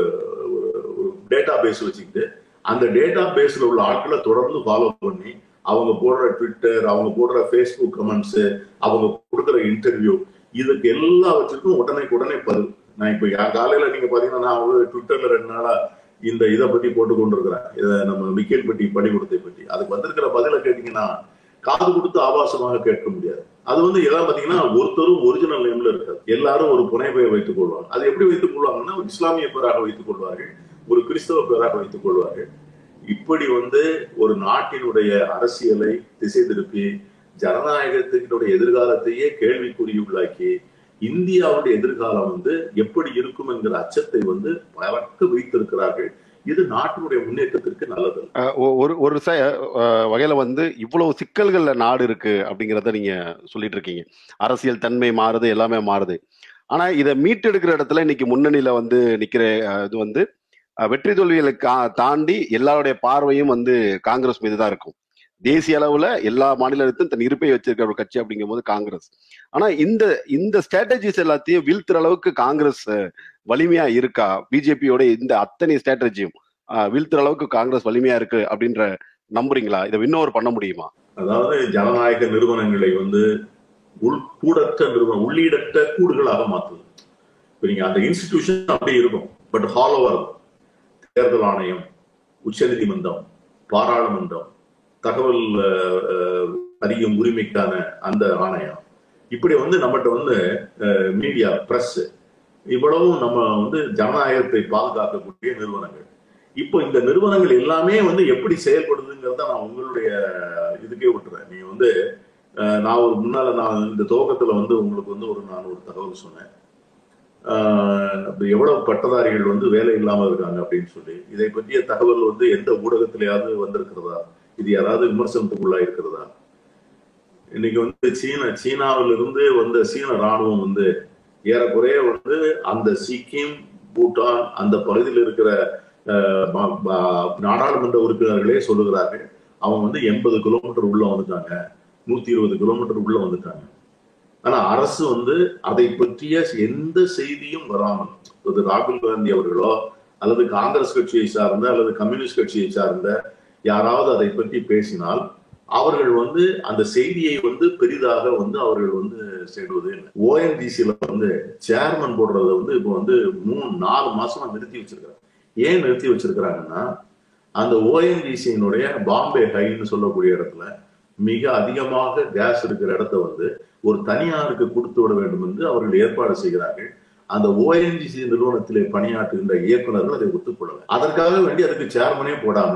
ஒரு டேட்டா பேஸ் வச்சுக்கிட்டு அந்த டேட்டா பேஸ்ல உள்ள ஆட்களை தொடர்ந்து ஃபாலோ பண்ணி அவங்க போடுற ட்விட்டர் அவங்க போடுற ஃபேஸ்புக் கமெண்ட்ஸ் அவங்க கொடுக்குற இன்டர்வியூ இதுக்கு எல்லாவற்றுக்கும் உடனே உடனே பதில். நான் இப்போ யா- காலையில நீங்க பாத்தீங்கன்னா நான் வந்து ட்விட்டர்ல ரெண்டு நாளா இந்த இதை பத்தி போட்டு கொண்டிருக்கிறேன் இதை நம்ம விக்கெட் பட்டி பள்ளிக்கூடத்தை பற்றி அதுக்கு வந்திருக்கிற பதிலை கேட்டீங்கன்னா காது கொடுத்து ஆபாசமாக கேட்க முடியாது. அது வந்து எல்லாம் பாத்தீங்கன்னா ஒருத்தரும் ஒரிஜினல் நேம்ல இருக்காது. எல்லாரும் ஒரு புனைப்பெயர் வைத்துக் கொள்வாங்க அது எப்படி வைத்துக் கொள்வாங்கன்னா ஒரு இஸ்லாமிய பேராக வைத்துக் கொள்வார்கள் ஒரு கிறிஸ்தவ பேராக வைத்துக் கொள்வார்கள். இப்படி வந்து ஒரு நாட்டினுடைய அரசியலை திசை திருப்பி ஜனநாயகத்தினுடைய எதிர்காலத்தையே கேள்விக்குறியுள்ளாக்கி இந்தியாவுடைய எதிர்காலம் வந்து எப்படி இருக்கும் என்கிற அச்சத்தை வந்து பறக்க வைத்திருக்கிறார்கள். இது நாட்டினுடைய முன்னேற்றத்திற்கு நல்லது. ஒ- ஒரு ஒரு வகையில வந்து இவ்வளவு சிக்கல்கள்ல நாடு இருக்கு அப்படிங்கிறத நீங்க சொல்லிட்டு இருக்கீங்க. அரசியல் தன்மை மாறுது எல்லாமே மாறுது. ஆனா இதை மீட்டெடுக்கிற இடத்துல இன்னைக்கு முன்னணியில வந்து நிக்கிற இது வந்து வெற்றி தோல்விகளை கா- தாண்டி எல்லாருடைய பார்வையும் வந்து காங்கிரஸ் மீது தான் இருக்கும். தேசிய அளவுல எல்லா மாநிலத்திலும் தன் இருப்பை வச்சிருக்கிற ஒரு கட்சி அப்படிங்கும் போது காங்கிரஸ். ஆனா இந்த இந்த ஸ்ட்ராட்டஜிஸ் எல்லாத்தையும் வீழ்த்துற அளவுக்கு காங்கிரஸ் வலிமையா இருக்கா? பிஜேபியோட இந்த அத்தனை ஸ்ட்ராட்டஜியும் வீழ்த்துற அளவுக்கு காங்கிரஸ் வலிமையா இருக்கு அப்படின்ற நம்புறீங்களா? இதை இன்னொரு பண்ண முடியுமா? அதாவது ஜனநாயக நிறுவனங்களை வந்து உள் கூடற்ற நிறுவனம் உள்ளீடற்ற கூடுகளாக மாற்றுது. இப்ப நீங்க அந்த இன்ஸ்டிடியூஷன் அப்படி இருக்கும் பட் ஹாலோவர் தேர்தல் ஆணையம் உச்சநீதிமன்றம் பாராளுமன்றம் தகவல் அறியும் உரிமைக்கான அந்த ஆணையம். இப்படி வந்து நம்மகிட்ட வந்து மீடியா பிரஸ் இவ்வளவும் நம்ம வந்து ஜனநாயகத்தை பாதுகாக்கக்கூடிய நிறுவனங்கள். இப்போ இந்த நிறுவனங்கள் எல்லாமே வந்து எப்படி செயல்படுதுங்கிறத நான் உங்களுடைய இதுக்கே விட்டுறேன். நீ வந்து நான் ஒரு முன்னால நான் இந்த துவக்கத்துல வந்து உங்களுக்கு வந்து ஒரு நான் ஒரு தகவல் சொன்னேன். ஆஹ் எவ்வளவு பட்டதாரிகள் வந்து வேலை இல்லாம இருக்காங்க அப்படின்னு சொல்லி. இதை பற்றிய தகவல் வந்து எந்த ஊடகத்திலேயாவது வந்திருக்கிறதா? இது யாராவது விமர்சனத்துக்குள்ளா இருக்கிறதா? இன்னைக்கு வந்து சீன சீனாவிலிருந்து வந்த சீன ராணுவம் வந்து ஏறக்குறைய வந்து அந்த சிக்கிம் பூட்டான் அந்த பகுதியில் இருக்கிற நாடாளுமன்ற உறுப்பினர்களே சொல்லுகிறார்கள் அவங்க வந்து எண்பது கிலோமீட்டர் உள்ள வந்துட்டாங்க நூத்தி இருபது கிலோமீட்டர் உள்ள வந்துட்டாங்க. ஆனா அரசு வந்து அதை பற்றிய எந்த செய்தியும் வராமல் அது ராகுல் காந்தி அவர்களோ அல்லது காங்கிரஸ் கட்சியை சார்ந்த அல்லது கம்யூனிஸ்ட் கட்சியை சார்ந்த யாராவது அதை பற்றி பேசினால் அவர்கள் வந்து அந்த செய்தியை வந்து பெரிதாக வந்து அவர்கள் வந்து செய்டுவது ஓஎன்டிசியில வந்து சேர்மன் போடுறத வந்து இப்போ வந்து மூணு நாலு மாசமா நிறுத்தி வச்சிருக்கிறாங்க. ஏன் நிறுத்தி வச்சிருக்கிறாங்கன்னா அந்த ஓஎன்ஜிசியினுடைய பாம்பே ஹைன்னு சொல்லக்கூடிய இடத்துல மிக அதிகமாக கேஸ் இருக்கிற இடத்த வந்து ஒரு தனியாருக்கு கொடுத்து விட வேண்டும் என்று அவர்கள் ஏற்பாடு செய்கிறார்கள். அந்த ஓஎன்ஜிசி நிறுவனத்திலே பணியாற்றுகின்ற இயக்குநர்கள் அதை ஒத்துக்கொள்ளல. அதற்காக வேண்டி அதுக்கு சேர்மனே போடாம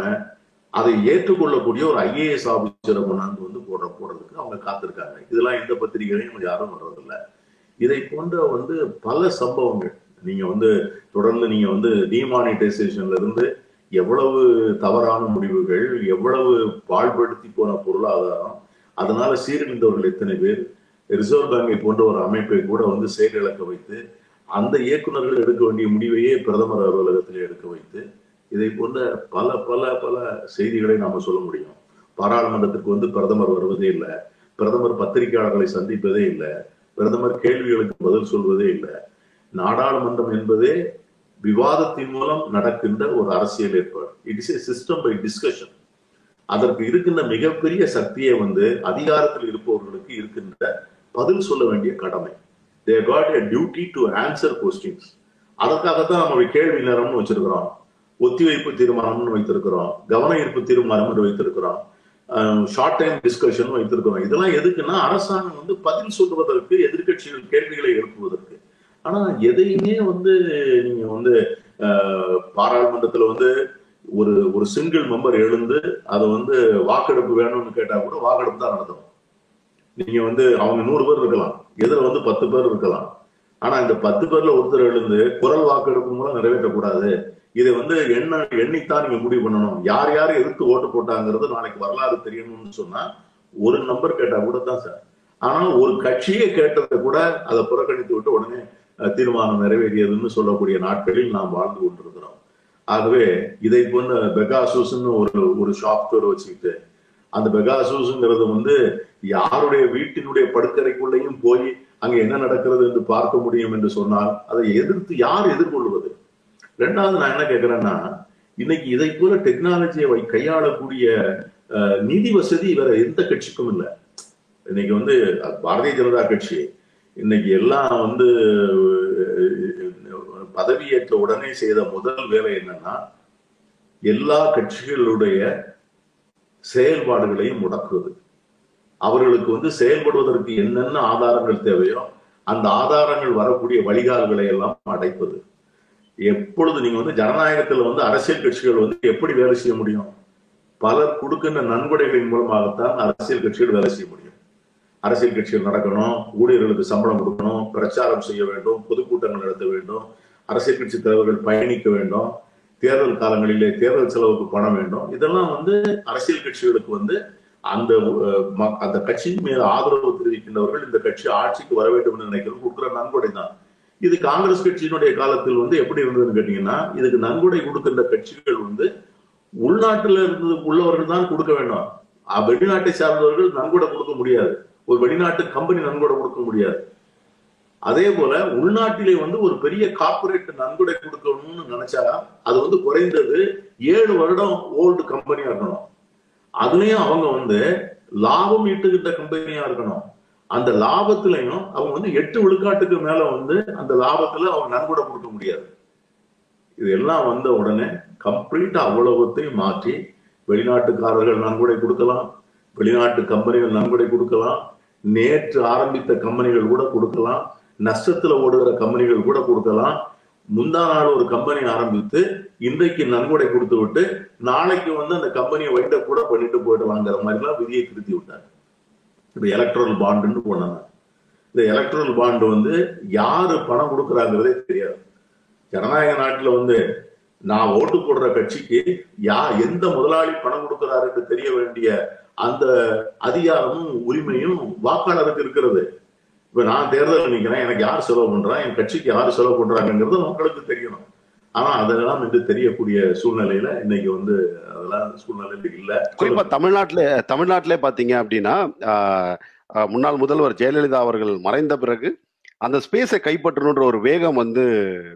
அதை ஏற்றுக்கொள்ளக்கூடிய ஒரு ஐஏஎஸ் ஆபீசரை கொண்டாந்து வந்து போடுற போடுறதுக்கு அவங்க காத்திருக்காங்க. இதெல்லாம் எந்த பத்திரிகைகளையும் யாரும் வர்றதில்ல. இதை போன்ற வந்து பல சம்பவங்கள் நீங்க வந்து தொடர்ந்து நீங்க வந்து டிமானிட்டைசேஷன்ல இருந்து எவ்வளவு தவறான முடிவுகள் எவ்வளவு பாழ்படுத்தி போன பொருளாதாரம் அதனால சீரழிந்தவர்கள் எத்தனை பேர் ரிசர்வ் பேங்கை போன்ற ஒரு அமைப்பை கூட வந்து செயலிழக்க வைத்து அந்த இயக்குநர்கள் எடுக்க வேண்டிய முடிவையே பிரதமர் அலுவலகத்தில் எடுக்க வைத்து இதை போன்ற பல பல பல செய்திகளை நாம சொல்ல முடியும். பாராளுமன்றத்திற்கு வந்து பிரதமர் வருவதே இல்லை. பிரதமர் பத்திரிகையாளர்களை சந்திப்பதே இல்லை. பிரதமர் கேள்விகளுக்கு பதில் சொல்வதே இல்லை. நாடாளுமன்றம் என்பதே விவாதத்தின் மூலம் நடக்கின்ற ஒரு அரசியல் ஏற்பாடு. It is a system by discussion அதற்கு இருக்கின்ற மிகப்பெரிய சக்தியை வந்து அதிகாரத்தில் இருப்பவர்களுக்கு இருக்கின்ற பதில் சொல்ல வேண்டிய கடமை. They got a duty to answer questions அதற்காகத்தான் நம்ம கேள்வி நேரம்னு வச்சிருக்கிறோம். ஒத்திவைப்பு தீர்மானம்னு வைத்திருக்கிறோம் கவன ஈர்ப்பு தீர்மானம் வைத்திருக்கிறோம் ஷார்ட் டைம் டிஸ்கஷன் வைத்திருக்கிறோம். இதெல்லாம் எதுக்குன்னா அரசாங்கம் வந்து பதில் சொல்வதற்கு எதிர்கட்சிகள் கேள்விகளை எழுப்புவதற்கு. ஆனா எதையுமே வந்து நீங்க வந்து பாராளுமன்றத்துல வந்து ஒரு ஒரு சிங்கிள் மெம்பர் எழுந்து அதை வந்து வாக்கெடுப்பு வேணும்னு கேட்டா கூட வாக்கெடுப்பு தான் நடத்தணும். நீங்க வந்து அவங்க நூறு பேர் இருக்கலாம் எதிர வந்து பத்து பேர் இருக்கலாம். ஆனா இந்த பத்து பேர்ல ஒருத்தர் எழுந்து குரல் வாக்கெடுப்பு மூலம் நிறைவேற்றக்கூடாது. இதை வந்து என்ன எண்ணித்தான் நீங்க முடிவு பண்ணணும்? யார் யார் எதிர்த்து ஓட்டு போட்டாங்கிறது நாளைக்கு வரலாறு தெரியணும்னு சொன்னா ஒரு நம்பர் கேட்டா கூட தான் சார். ஆனா ஒரு கட்சியை கேட்டதை கூட அதை புறக்கணித்து விட்டு உடனே தீர்மானம் நிறைவேறியதுன்னு சொல்லக்கூடிய நாட்களில் நாம் வாழ்ந்து கொண்டிருக்கிறோம். ஆகவே இதை போன்ற பெகாசூஸ்ன்னு ஒரு ஒரு சாஃப்ட்வேர் வச்சுக்கிட்டு அந்த பெகாசூஸ்ங்கிறது வந்து யாருடைய வீட்டினுடைய படுக்கறைக்குள்ளேயும் போய் அங்க என்ன நடக்கிறது என்று பார்க்க முடியும் என்று சொன்னால் அதை எதிர்த்து யார் எதிர்கொள்வது? ரெண்டாவது நான் என்ன கேட்கிறேன்னா இன்னைக்கு இதை போல டெக்னாலஜியை வை கையாளக்கூடிய நிதி வசதி வேற எந்த கட்சிக்கும் இல்லை. இன்னைக்கு வந்து பாரதிய ஜனதா கட்சி. இன்னைக்கு எல்லாம் வந்து பதவியேற்ற உடனே செய்த முதல் வேலை என்னன்னா எல்லா கட்சிகளுடைய செயல்பாடுகளையும் முடக்குவது. அவர்களுக்கு வந்து செயல்படுவதற்கு என்னென்ன ஆதாரங்கள் தேவையோ அந்த ஆதாரங்கள் வரக்கூடிய வழிகால்களை எல்லாம் அடைப்பது. எப்பொழுது நீங்க வந்து ஜனநாயகத்துல வந்து அரசியல் கட்சிகள் வந்து எப்படி வேலை செய்ய முடியும்? பலர் கொடுக்கின்ற நன்கொடைகளின் மூலமாகத்தான் அரசியல் கட்சிகள் வேலை செய்ய முடியும். அரசியல் கட்சிகள் நடக்கணும் ஊழியர்களுக்கு சம்பளம் கொடுக்கணும் பிரச்சாரம் செய்ய வேண்டும் பொதுக்கூட்டங்கள் நடத்த வேண்டும் அரசியல் கட்சி தலைவர்கள் பயணிக்க வேண்டும் தேர்தல் காலங்களிலே தேர்தல் செலவுக்கு பணம் வேண்டும். இதெல்லாம் வந்து அரசியல் கட்சிகளுக்கு வந்து அந்த அந்த கட்சியின் மீது ஆதரவு தெரிவிக்கின்றவர்கள் இந்த கட்சி ஆட்சிக்கு வர வேண்டும் என்று நினைக்கிறது கொடுக்குற நன்கொடை தான் இது காங்கிரஸ் கட்சியினுடைய காலத்தில் வந்து எப்படி இருந்ததுன்னு கேட்டீங்கன்னா இதுக்கு நன்கொடை கொடுக்கின்ற கட்சிகள் வந்து உள்நாட்டுல இருந்து உள்ளவர்கள் தான் கொடுக்க வேண்டும். வெளிநாட்டை சார்ந்தவர்கள் நன்கொடை கொடுக்க முடியாது. ஒரு வெளிநாட்டு கம்பெனி நன்கொடை கொடுக்க முடியாது. அதே போல உள்நாட்டிலே வந்து ஒரு பெரிய கார்பரேட் நன்கொடை கொடுக்கணும்னு நினைச்சா அது வந்து குறைந்தது ஏழு வருடம் ஓல்டு கம்பெனியா இருக்கணும். அதுலயும் அவங்க வந்து லாபம் ஈட்டுகின்ற கம்பெனியா இருக்கணும். அந்த லாபத்திலையும் அவங்க வந்து எட்டு விழுக்காட்டுக்கு மேல வந்து அந்த லாபத்துல அவங்க நன்கொடை கொடுக்க முடியாது. இது எல்லாம் வந்த உடனே கம்ப்ளீட்டா அவ்வளவுத்தையும் மாற்றி வெளிநாட்டுக்காரர்கள் நன்கொடை கொடுக்கலாம் வெளிநாட்டு கம்பெனிகள் நன்கொடை கொடுக்கலாம் நேற்று ஆரம்பித்த கம்பெனிகள் கூட கொடுக்கலாம் நஷ்டத்துல ஓடுகிற கம்பெனிகள் கூட கொடுக்கலாம். முந்தா நாள் ஒரு கம்பெனி ஆரம்பித்து இன்றைக்கு நன்கொடை கொடுத்து விட்டு நாளைக்கு வந்து அந்த கம்பெனியை வைண்ட கூட பண்ணிட்டு போயிடலாங்கிற மாதிரிலாம் விதியை திருத்தி விட்டாங்க. இப்ப எலக்ட்ரல் பாண்டுன்னு போனாங்க இந்த எலக்ட்ரல் பாண்டு வந்து யாரு பணம் கொடுக்குறாங்கிறதே தெரியாது. ஜனநாயக நாட்டில் வந்து நான் ஓட்டு போடுற கட்சிக்கு யா எந்த முதலாளி பணம் கொடுக்குறாருன்னு தெரிய வேண்டிய அந்த அதிகாரமும் உரிமையும் வாக்காளருக்கு இருக்கிறது. இப்ப நான் தேர்தல் நினைக்கிறேன் எனக்கு யார் செலவு பண்றான் என் கட்சிக்கு யார் செலவு பண்றாங்கிறது மக்களுக்கு தெரியணும். ஆனா அதெல்லாம் வந்து தெரியக்கூடிய சூழ்நிலையில இன்னைக்கு வந்து அதெல்லாம் சூழ்நிலையில இல்ல. குறிப்பா தமிழ்நாட்டுல தமிழ்நாட்டிலே பாத்தீங்க அப்படின்னா ஆஹ், முன்னாள் முதல்வர் ஜெயலலிதா அவர்கள் மறைந்த பிறகு அந்த ஸ்பேஸை கைப்பற்றணுன்ற ஒரு வேகம் வந்து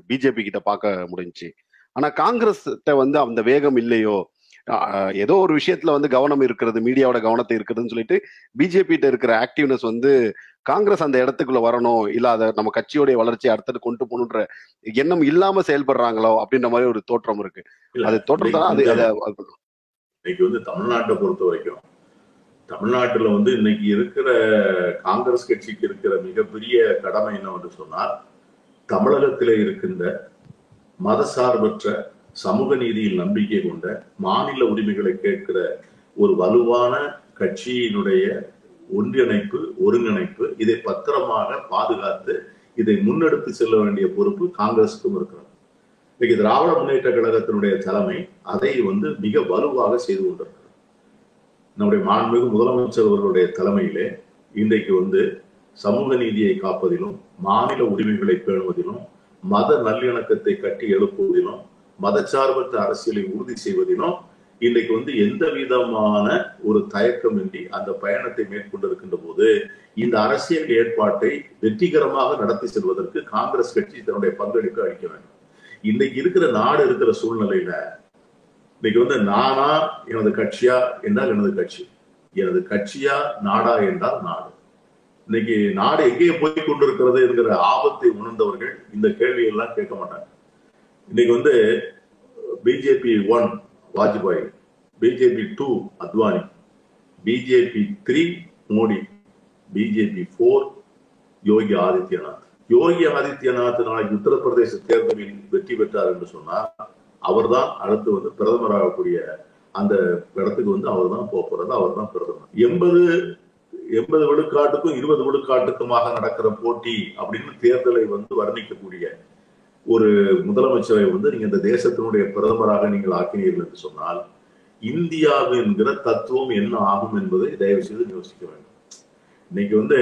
பிஜேபி கிட்ட பார்க்க முடிஞ்சுச்சு. ஆனா காங்கிரஸ் வந்து அந்த வேகம் இல்லையோ ஏதோ ஒரு விஷயத்துல வந்து கவனம் இருக்கிறது மீடியாவோட கவனத்தை இருக்குதுன்னு சொல்லிட்டு பிஜேபி கிட்ட இருக்கிற ஆக்டிவ்னஸ் வந்து காங்கிரஸ் அந்த இடத்துக்குள்ள வரணும் இல்ல அதை நம்ம கட்சியோடைய வளர்ச்சியை அடுத்தது கொண்டு போகணுன்ற எண்ணம் இல்லாம செயல்படுறாங்களோ அப்படின்ற மாதிரி ஒரு தோற்றம் இருக்கு. அது தோற்றம் தான் அது- இன்னைக்கு வந்து தமிழ்நாட்டை பொறுத்த வரைக்கும் தமிழ்நாட்டுல வந்து இன்னைக்கு இருக்கிற காங்கிரஸ் கட்சிக்கு இருக்கிற மிகப்பெரிய கடமை என்னவென்று சொன்னால் தமிழகத்திலே இருக்கின்ற மதசார்பற்ற சமூக நீதியில் நம்பிக்கை கொண்ட மாநில உரிமைகளை கேட்கிற ஒரு வலுவான கட்சியினுடைய ஒன்றிணைப்பு ஒருங்கிணைப்பு இதை பத்திரமாக பாதுகாத்து இதை முன்னெடுத்து செல்ல வேண்டிய பொறுப்பு காங்கிரசுக்கும் இருக்கிறது. இன்னைக்கு திராவிட முன்னேற்ற கழகத்தினுடைய தலைமை அதை வந்து மிக வலுவாக செய்து கொண்டிருக்கிறது. நம்முடைய மாண்புமிகு முதலமைச்சர் அவர்களுடைய தலைமையிலே இன்றைக்கு வந்து சமூக நீதியை காப்பதிலும் மாநில உரிமைகளை பேணுவதிலும் மத நல்லிணக்கத்தை கட்டி எழுப்புவதிலும் மதச்சார்பற்ற அரசியலை உறுதி செய்வதிலும் இன்றைக்கு வந்து எந்த விதமான ஒரு தயக்கமின்றி அந்த பயணத்தை மேற்கொண்டிருக்கின்ற போது இந்த அரசியல் ஏற்பாட்டை வெற்றிகரமாக நடத்தி செல்வதற்கு காங்கிரஸ் கட்சி தன்னுடைய பங்களிப்பை அளிக்க வேண்டும். இன்னைக்கு இருக்கிற நாடு இருக்கிற சூழ்நிலையில இன்னைக்கு வந்து நானா எனது கட்சியா என்றால் எனது கட்சி. எனது கட்சியா நாடா என்றால் நாடு. இன்னைக்கு நாடு எங்கே போய் கொண்டிருக்கிறது என்கிற ஆபத்தை உணர்ந்தவர்கள் இந்த கேள்வியெல்லாம் கேட்க மாட்டாங்க. இன்னைக்கு வந்து BJP one Vajpayee BJP two Advani BJP three Modi BJP four Yogi Adityanath. Yogi Adityanath நாளைக்கு உத்தரப்பிரதேச தேர்தலில் வெற்றி பெற்றார் என்று சொன்னால் அவர்தான் அடுத்து வந்து பிரதமராகக்கூடிய அந்த இடத்துக்கு வந்து அவர் தான் போறது அவர் தான் பிரதமர். எண்பது எண்பது விழுக்காட்டுக்கும் இருபது விழுக்காட்டுக்குமாக நடக்கிற போட்டி அப்படின்னு தேர்தலை வந்து வர்ணிக்கக்கூடிய ஒரு முதலமைச்சரை வந்து நீங்க இந்த தேசத்தினுடைய பிரதமராக நீங்கள் ஆக்கினீர்கள் என்று சொன்னால் இந்தியாவின்கிற தத்துவம் என்ன ஆகும் என்பதை தயவு செய்து யோசிக்க வேண்டும். இன்னைக்கு வந்து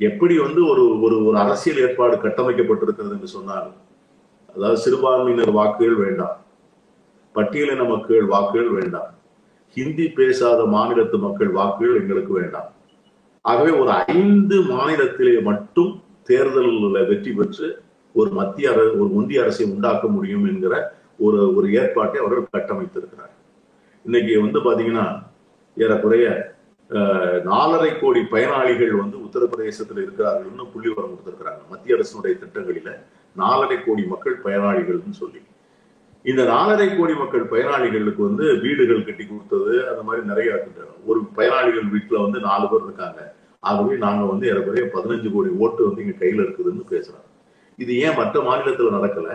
எப்படி வந்து ஒரு ஒரு ஒரு அரசியல் ஏற்பாடு கட்டமைக்கப்பட்டிருக்கிறது என்று சொன்னால் அதாவது சிறுபான்மையினர் வாக்குகள் வேண்டாம் பட்டியலின மக்கள் வாக்குகள் வேண்டாம் ஹிந்தி பேசாத மாநிலத்து மக்கள் வாக்குகள் எங்களுக்கு வேண்டாம். ஆகவே ஒரு ஐந்து மாநிலத்திலே மட்டும் தேர்தலில் வெற்றி பெற்று ஒரு மத்திய அரசு ஒரு ஒன்றிய அரசை உண்டாக்க முடியும் என்கிற ஒரு ஒரு ஏற்பாட்டை அவர்கள் கட்டமைத்திருக்கிறார். இன்னைக்கு வந்து பாத்தீங்கன்னா ஏறக்குறைய நாலரை கோடி பயனாளிகள் வந்து உத்தரப்பிரதேசத்தில் இருக்கிறார்கள்னு புள்ளி வரம் கொடுத்திருக்கிறாங்க. மத்திய அரசினுடைய திட்டங்களில நாலரை கோடி மக்கள் பயனாளிகள்னு சொல்லி. இந்த நாலரை கோடி மக்கள் பயனாளிகளுக்கு வந்து வீடுகள் கட்டி கொடுத்தது அந்த மாதிரி நிறைய ஒரு பயனாளிகள் வீட்டுல வந்து நாலு பேர் இருக்காங்க. ஆகவே நாங்க வந்து ஏறக்குறைய பதினஞ்சு கோடி ஓட்டு வந்து இங்க கையில இருக்குதுன்னு பேசுறாங்க இது ஏன் மற்ற மாநிலத்துல நடக்கல?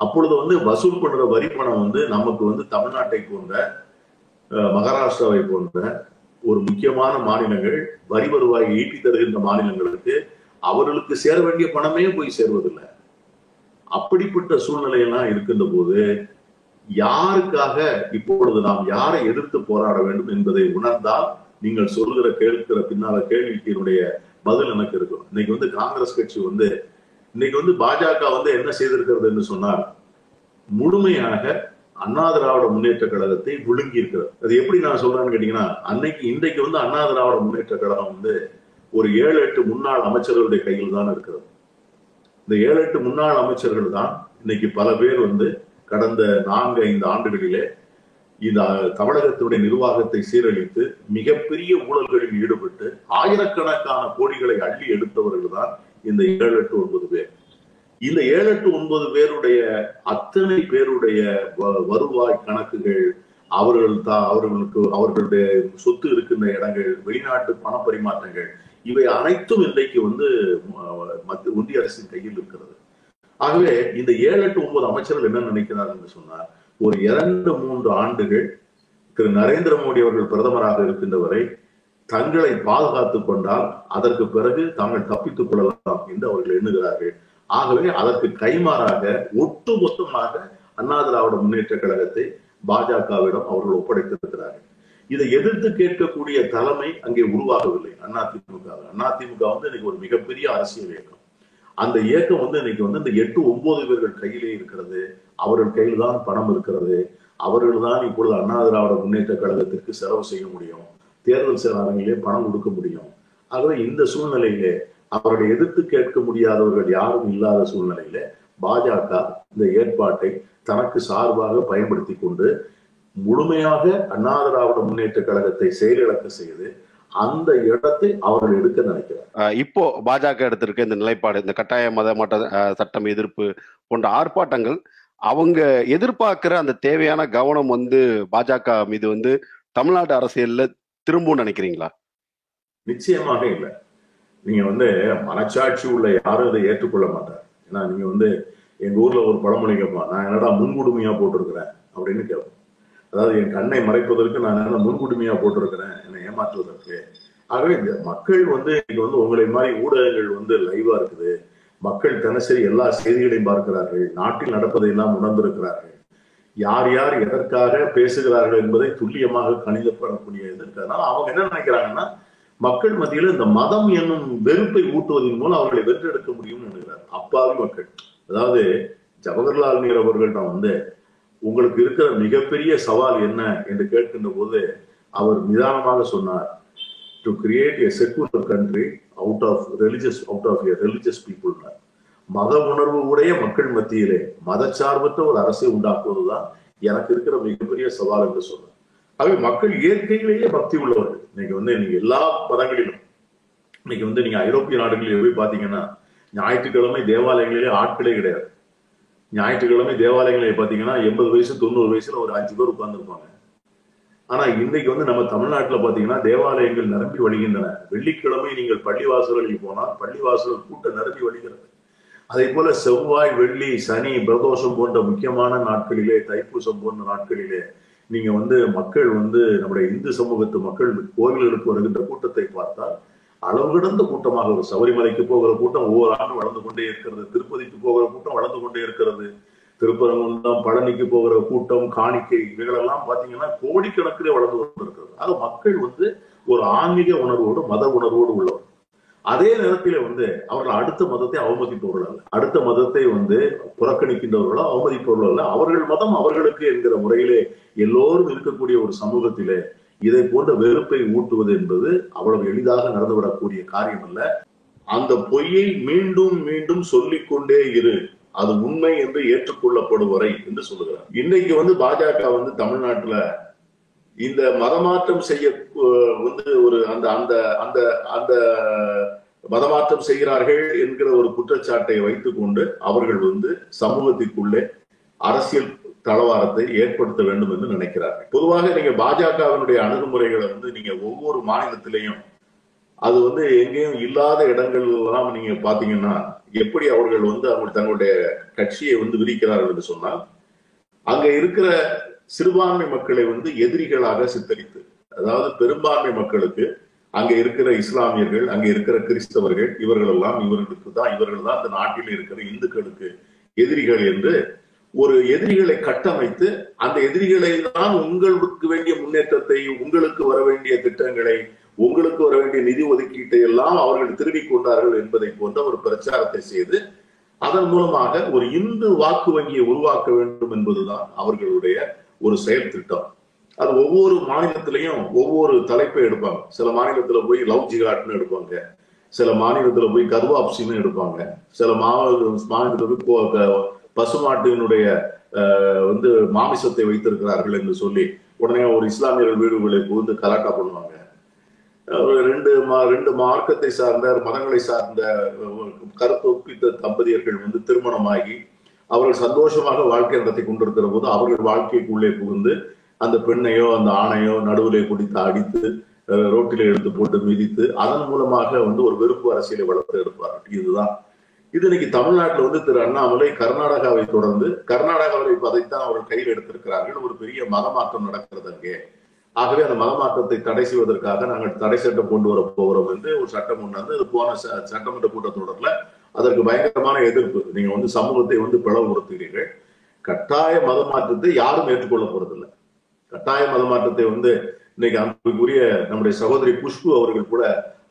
அப்பொழுது வந்து வசூல் பண்ற வரி பணம் வந்து நமக்கு வந்து தமிழ்நாட்டை போன்ற அஹ், மகாராஷ்டிராவை போன்ற ஒரு முக்கியமான மாநிலங்கள் வரி வருவாயை ஈட்டி தருகின்ற மாநிலங்களுக்கு அவர்களுக்கு சேர வேண்டிய பணமே போய் சேர்வதில்லை. அப்படிப்பட்ட சூழ்நிலையெல்லாம் இருக்கின்ற போது யாருக்காக இப்பொழுது நாம் யாரை எதிர்த்து போராட வேண்டும் என்பதை உணர்ந்தால் நீங்கள் சொல்கிற கேட்கிற பின்னால கேள்விக்கு என்னுடைய பதில் எனக்கு இருக்கும். இன்னைக்கு வந்து காங்கிரஸ் கட்சி வந்து இன்னைக்கு வந்து பாஜக வந்து என்ன செய்திருக்கிறது என்று சொன்னால் முழுமையாக அண்ணா திராவிட முன்னேற்ற கழகத்தை விழுங்கி இருக்கிறது. அது எப்படி நான் சொல்றேன்னு கேட்டீங்கன்னா அன்னைக்கு இன்றைக்கு வந்து அண்ணா திராவிட முன்னேற்ற கழகம் வந்து ஒரு ஏழு எட்டு முன்னாள் அமைச்சர்களுடைய கையில் தான் இருக்கிறது. இந்த ஏழு எட்டு முன்னாள் அமைச்சர்கள் தான் இன்னைக்கு பல பேர் வந்து கடந்த நான்கு ஐந்து ஆண்டுகளிலே இந்த தமிழகத்துடைய நிர்வாகத்தை சீரழித்து மிகப்பெரிய ஊழல்களில் ஈடுபட்டு ஆயிரக்கணக்கான கோடிகளை அள்ளி எடுத்தவர்கள் தான் இந்த ஏழு எட்டு ஒன்பது பேர். இந்த ஏழு எட்டு ஒன்பது பேருடைய அத்தனை பேருடைய வ- வருவாய் கணக்குகள் அவர்கள் தான் அவர்களுக்கு அவர்களுடைய சொத்து இருக்கின்ற இடங்கள் வெளிநாட்டு பண பரிமாற்றங்கள் இவை அனைத்தும் இன்றைக்கு வந்து ம- மத்திய ஒன்றிய அரசின் கையில் இருக்கிறது. ஆகவே இந்த ஏழு எட்டு ஒன்பது அமைச்சர்கள் என்ன நினைக்கிறார் என்று சொன்னார் ஒரு இரண்டு மூன்று ஆண்டுகள் திரு நரேந்திர மோடி அவர்கள் பிரதமராக இருக்கின்ற வரை தங்களை பாதுகாத்துக் கொண்டால் அதற்கு பிறகு தாங்கள் தப்பித்துக் கொள்ளலாம் என்று அவர்கள் எண்ணுகிறார்கள். ஆகவே அதற்கு கைமாறாக ஒட்டுமொத்தமாக அண்ணா திராவிட முன்னேற்ற கழகத்தை பாஜகவிடம் அவர்கள் ஒப்படைத்திருக்கிறார்கள். இதை எதிர்த்து கேட்கக்கூடிய தலைமை அங்கே உருவாகவில்லை அதிமுக அதிமுக வந்து இன்னைக்கு ஒரு மிகப்பெரிய அரசியல் இயக்கம். அந்த இயக்கம் வந்து இன்னைக்கு வந்து இந்த எட்டு ஒன்பது பேர்கள் கையிலே இருக்கிறது. அவர்கள் கையில் தான் பணம் இருக்கிறது. அவர்கள் தான் இப்பொழுது அண்ணா திராவிட முன்னேற்ற கழகத்திற்கு செலவு செய்ய முடியும். தேர்தல் செயலாளர்களே பணம் கொடுக்க முடியும். ஆகவே இந்த சூழ்நிலையிலே அவர்களை எதிர்த்து கேட்க முடியாதவர்கள் யாரும் இல்லாத சூழ்நிலையில பாஜக இந்த ஏற்பாட்டை தனக்கு சார்பாக பயன்படுத்தி கொண்டு முழுமையாக அண்ணா திராவிட முன்னேற்ற கழகத்தை செயலிழக்க செய்து அந்த இடத்தை அவர்கள் எடுக்க நினைக்கிறார். இப்போ பாஜக எடுத்திருக்க இந்த நிலைப்பாடு இந்த கட்டாய மத மாற்ற அஹ், சட்டம் எதிர்ப்பு போன்ற ஆர்ப்பாட்டங்கள் அவங்க எதிர்பார்க்கிற அந்த தேவையான கவனம் வந்து பாஜக மீது வந்து தமிழ்நாடு அரசியல்ல திரும்பவும் நினைக்கிறீங்களா? நிச்சயமாக இல்லை. நீங்க வந்து மனச்சாட்சி உள்ள யாரும் அதை ஏற்றுக்கொள்ள மாட்டார். ஏன்னா நீங்க வந்து எங்க ஊர்ல ஒரு பழமொழி கேட்பான் நான் என்னடா முன்குடுமையா போட்டிருக்கிறேன்? அப்படின்னு கேட்போம். அதாவது என் கண்ணை மறைப்பதற்கு நான் என்ன முன்குடுமையா போட்டிருக்கிறேன்? என்னை ஏமாற்றுவதற்கு. ஆகவே இந்த மக்கள் வந்து இன்னைக்கு வந்து உங்களை மாதிரி ஊடகங்கள் வந்து லைவா இருக்குது. மக்கள் தினசரி எல்லா செய்திகளையும் பார்க்கிறார்கள். நாட்டில் நடப்பதை எல்லாம் உணர்ந்திருக்கிறார்கள். யார் யார் எதற்காக பேசுகிறார்கள் என்பதை துல்லியமாக கணிதப்படக்கூடிய இது இருக்கு அவங்க என்ன நினைக்கிறாங்கன்னா மக்கள் மத்தியில் இந்த மதம் என்னும் வெறுப்பை ஊட்டுவதன் மூலம் அவர்களை வென்றெடுக்க முடியும்னு நினைக்கிறார். அப்பாவி மக்கள். அதாவது ஜவஹர்லால் நேரு அவர்கள் தான் வந்து உங்களுக்கு இருக்கிற மிகப்பெரிய சவால் என்ன? என்று கேட்கின்ற போது அவர் நிதானமாக சொன்னார். To create a secular country out of religious out of a religious people மத உணர்வு உடைய மக்கள் மத்தியிலே மதச்சார்பற்ற ஒரு அரசை உண்டாக்குவதுதான் எனக்கு இருக்கிற மிகப்பெரிய சவால் என்று சொன்னேன் ஆகவே மக்கள் இயற்கையிலேயே பக்தி உள்ளவர்கள். இன்னைக்கு வந்து நீங்க எல்லா மதங்களிலும் இன்னைக்கு வந்து நீங்க ஐரோப்பிய நாடுகளில் போய் பாத்தீங்கன்னா ஞாயிற்றுக்கிழமை தேவாலயங்களிலே ஆட்களே கிடையாது. ஞாயிற்றுக்கிழமை தேவாலயங்களை பாத்தீங்கன்னா எண்பது வயசு தொண்ணூறு வயசுல ஒரு அஞ்சு பேர் உட்கார்ந்துருப்பாங்க. ஆனா இன்னைக்கு வந்து நம்ம தமிழ்நாட்டுல பாத்தீங்கன்னா தேவாலயங்கள் நிரம்பி வழிகின்றன. வெள்ளிக்கிழமை நீங்கள் பள்ளிவாசல்களில் போனால் பள்ளிவாசல் கூட்டம் நிரம்பி வழிகிறது. அதே போல செவ்வாய் வெள்ளி சனி பிரதோஷம் போன்ற முக்கியமான நாட்களிலே தைப்பூசம் போன்ற நாட்களிலே நீங்க வந்து மக்கள் வந்து நம்முடைய இந்து சமூகத்து மக்கள் கோவில்களுக்கு வருகின்ற கூட்டத்தை பார்த்தால் அளவு கிடந்த கூட்டமாக ஒரு சபரிமலைக்கு போகிற கூட்டம் ஒவ்வொரு ஆண்டும் வளர்ந்து கொண்டே இருக்கிறது திருப்பதிக்கு போகிற கூட்டம் வளர்ந்து கொண்டே இருக்கிறது திருப்பரங்குன்றம் பழனிக்கு போகிற கூட்டம் காணிக்கை இவைகளெல்லாம் பாத்தீங்கன்னா கோடிக்கணக்கிலே வளர்ந்து கொண்டிருக்கிறது. ஆக மக்கள் வந்து ஒரு ஆன்மீக உணர்வோடு மத உணர்வோடு உள்ளவர். அதே நேரத்தில் வந்து அவர்கள் அடுத்த மதத்தை அவமதிப்பவர்கள் அல்ல. அடுத்த மதத்தை வந்து புறக்கணிக்கின்றவர்களோ அவமதிப்பவர்களோ அல்ல. அவர்கள் மதம் அவர்களுக்கு என்கிற முறையிலே எல்லோரும் இருக்கக்கூடிய ஒரு சமூகத்திலே இதை போன்ற வெறுப்பை ஊட்டுவது என்பது அவ்வளவு எளிதாக நடந்துவிடக்கூடிய காரியம் அல்ல அந்த பொய்யை மீண்டும் மீண்டும் சொல்லிக்கொண்டே இரு. அது உண்மை என்று ஏற்றுக்கொள்ளப்படும் வரை என்று சொல்லுகிறார். இன்னைக்கு வந்து பாஜக வந்து தமிழ்நாட்டுல இந்த மதமாற்றம் செய்ய வந்து ஒரு அந்த அந்த அந்த அந்த மதமாற்றம் செய்கிறார்கள் என்கிற ஒரு குற்றச்சாட்டை வைத்துக்கொண்டு அவர்கள் வந்து சமூகத்திற்குள்ளே அரசியல் தளவாரத்தை ஏற்படுத்த வேண்டும் என்று நினைக்கிறார்கள். பொதுவாக நீங்க பாஜகவினுடைய அணுகுமுறைகளை வந்து நீங்க ஒவ்வொரு மாநிலத்திலையும் அது வந்து எங்கேயும் இல்லாத இடங்கள் எல்லாம் நீங்க பாத்தீங்கன்னா எப்படி அவர்கள் வந்து அவங்க தங்களுடைய கட்சியை வந்து விரிக்கிறார்கள் என்று சொன்னால் அங்க இருக்கிற சிறுபான்மை மக்களை வந்து எதிரிகளாக சித்தரித்து அதாவது பெரும்பான்மை மக்களுக்கு அங்க இருக்கிற இஸ்லாமியர்கள் அங்க இருக்கிற கிறிஸ்தவர்கள் இவர்கள் எல்லாம் இவர்களுக்கு தான் இவர்கள் தான் இந்த நாட்டில் இருக்கிற இந்துக்களுக்கு எதிரிகள் என்று ஒரு எதிரிகளை கட்டமைத்து அந்த எதிரிகளை தான் உங்களுக்கு வேண்டிய முன்னேற்றத்தை உங்களுக்கு வர வேண்டிய திட்டங்களை உங்களுக்கு வர வேண்டிய நிதி ஒதுக்கீட்டை எல்லாம் அவர்கள் திருடிக் கொண்டார்கள் என்பதை போன்ற ஒரு பிரச்சாரத்தை செய்து அதன் மூலமாக ஒரு இந்து வாக்கு வங்கியை உருவாக்க வேண்டும் என்பதுதான் அவர்களுடைய ஒரு செயல் திட்டம். அது ஒவ்வொரு மாநிலத்திலையும் ஒவ்வொரு தலைப்பை எடுப்பாங்க. சில மாநிலத்துல போய் லவ் ஜிகாட்னு எடுப்பாங்க. சில மாநிலத்துல போய் கர்வாப்சின்னு எடுப்பாங்க. சில மாநில மாநிலத்துல போய் பசுமாட்டினுடைய அஹ், வந்து மாமிசத்தை வைத்திருக்கிறார்கள் என்று சொல்லி உடனே ஒரு இஸ்லாமியர்கள் வீடுகளை புகுந்து கலாட்டா பண்ணுவாங்க. ஒரு ரெண்டு மா- ரெண்டு மார்க்கத்தை சார்ந்த மதங்களை சார்ந்த கருத்து ஒப்பித்த தம்பதியர்கள் வந்து திருமணமாகி அவர்கள் சந்தோஷமாக வாழ்க்கை நடத்தி கொண்டிருக்கிற போது அவர்கள் வாழ்க்கைக்குள்ளே புகுந்து அந்த பெண்ணையோ அந்த ஆணையோ நடுவிலே குடித்து அடித்து ரோட்டில எடுத்து போட்டு மிதித்து அதன் மூலமாக வந்து ஒரு வெறுப்பு அரசியலை வளர்த்து எடுப்பார்கள். இதுதான். இது இன்னைக்கு தமிழ்நாட்டில் வந்து திரு அண்ணாமலை கர்நாடகாவை தொடர்ந்து கர்நாடகாவில் இப்ப அதைத்தான் அவர்கள் கையில் எடுத்திருக்கிறார்கள். ஒரு பெரிய மதமாற்றம் நடக்கிறது அங்கே. ஆகவே அந்த மதமாற்றத்தை தடை செய்வதற்காக நாங்கள் தடை சட்டம் கொண்டு வர போகிறோம் என்று ஒரு சட்டம் கொண்டாந்து அது போன ச- சட்டமன்ற கூட்டத்தொடர்ல அதற்கு பயங்கரமான எதிர்ப்பு. நீங்க வந்து சமூகத்தை வந்து பிளவுபடுத்துகிறீர்கள். கட்டாய மத மாற்றத்தை யாரும் ஏற்றுக்கொள்ள போறதில்லை. கட்டாய மத மாற்றத்தை வந்து இன்னைக்கு அன்புக்குரிய நம்முடைய சகோதரி குஷ்பு அவர்கள் கூட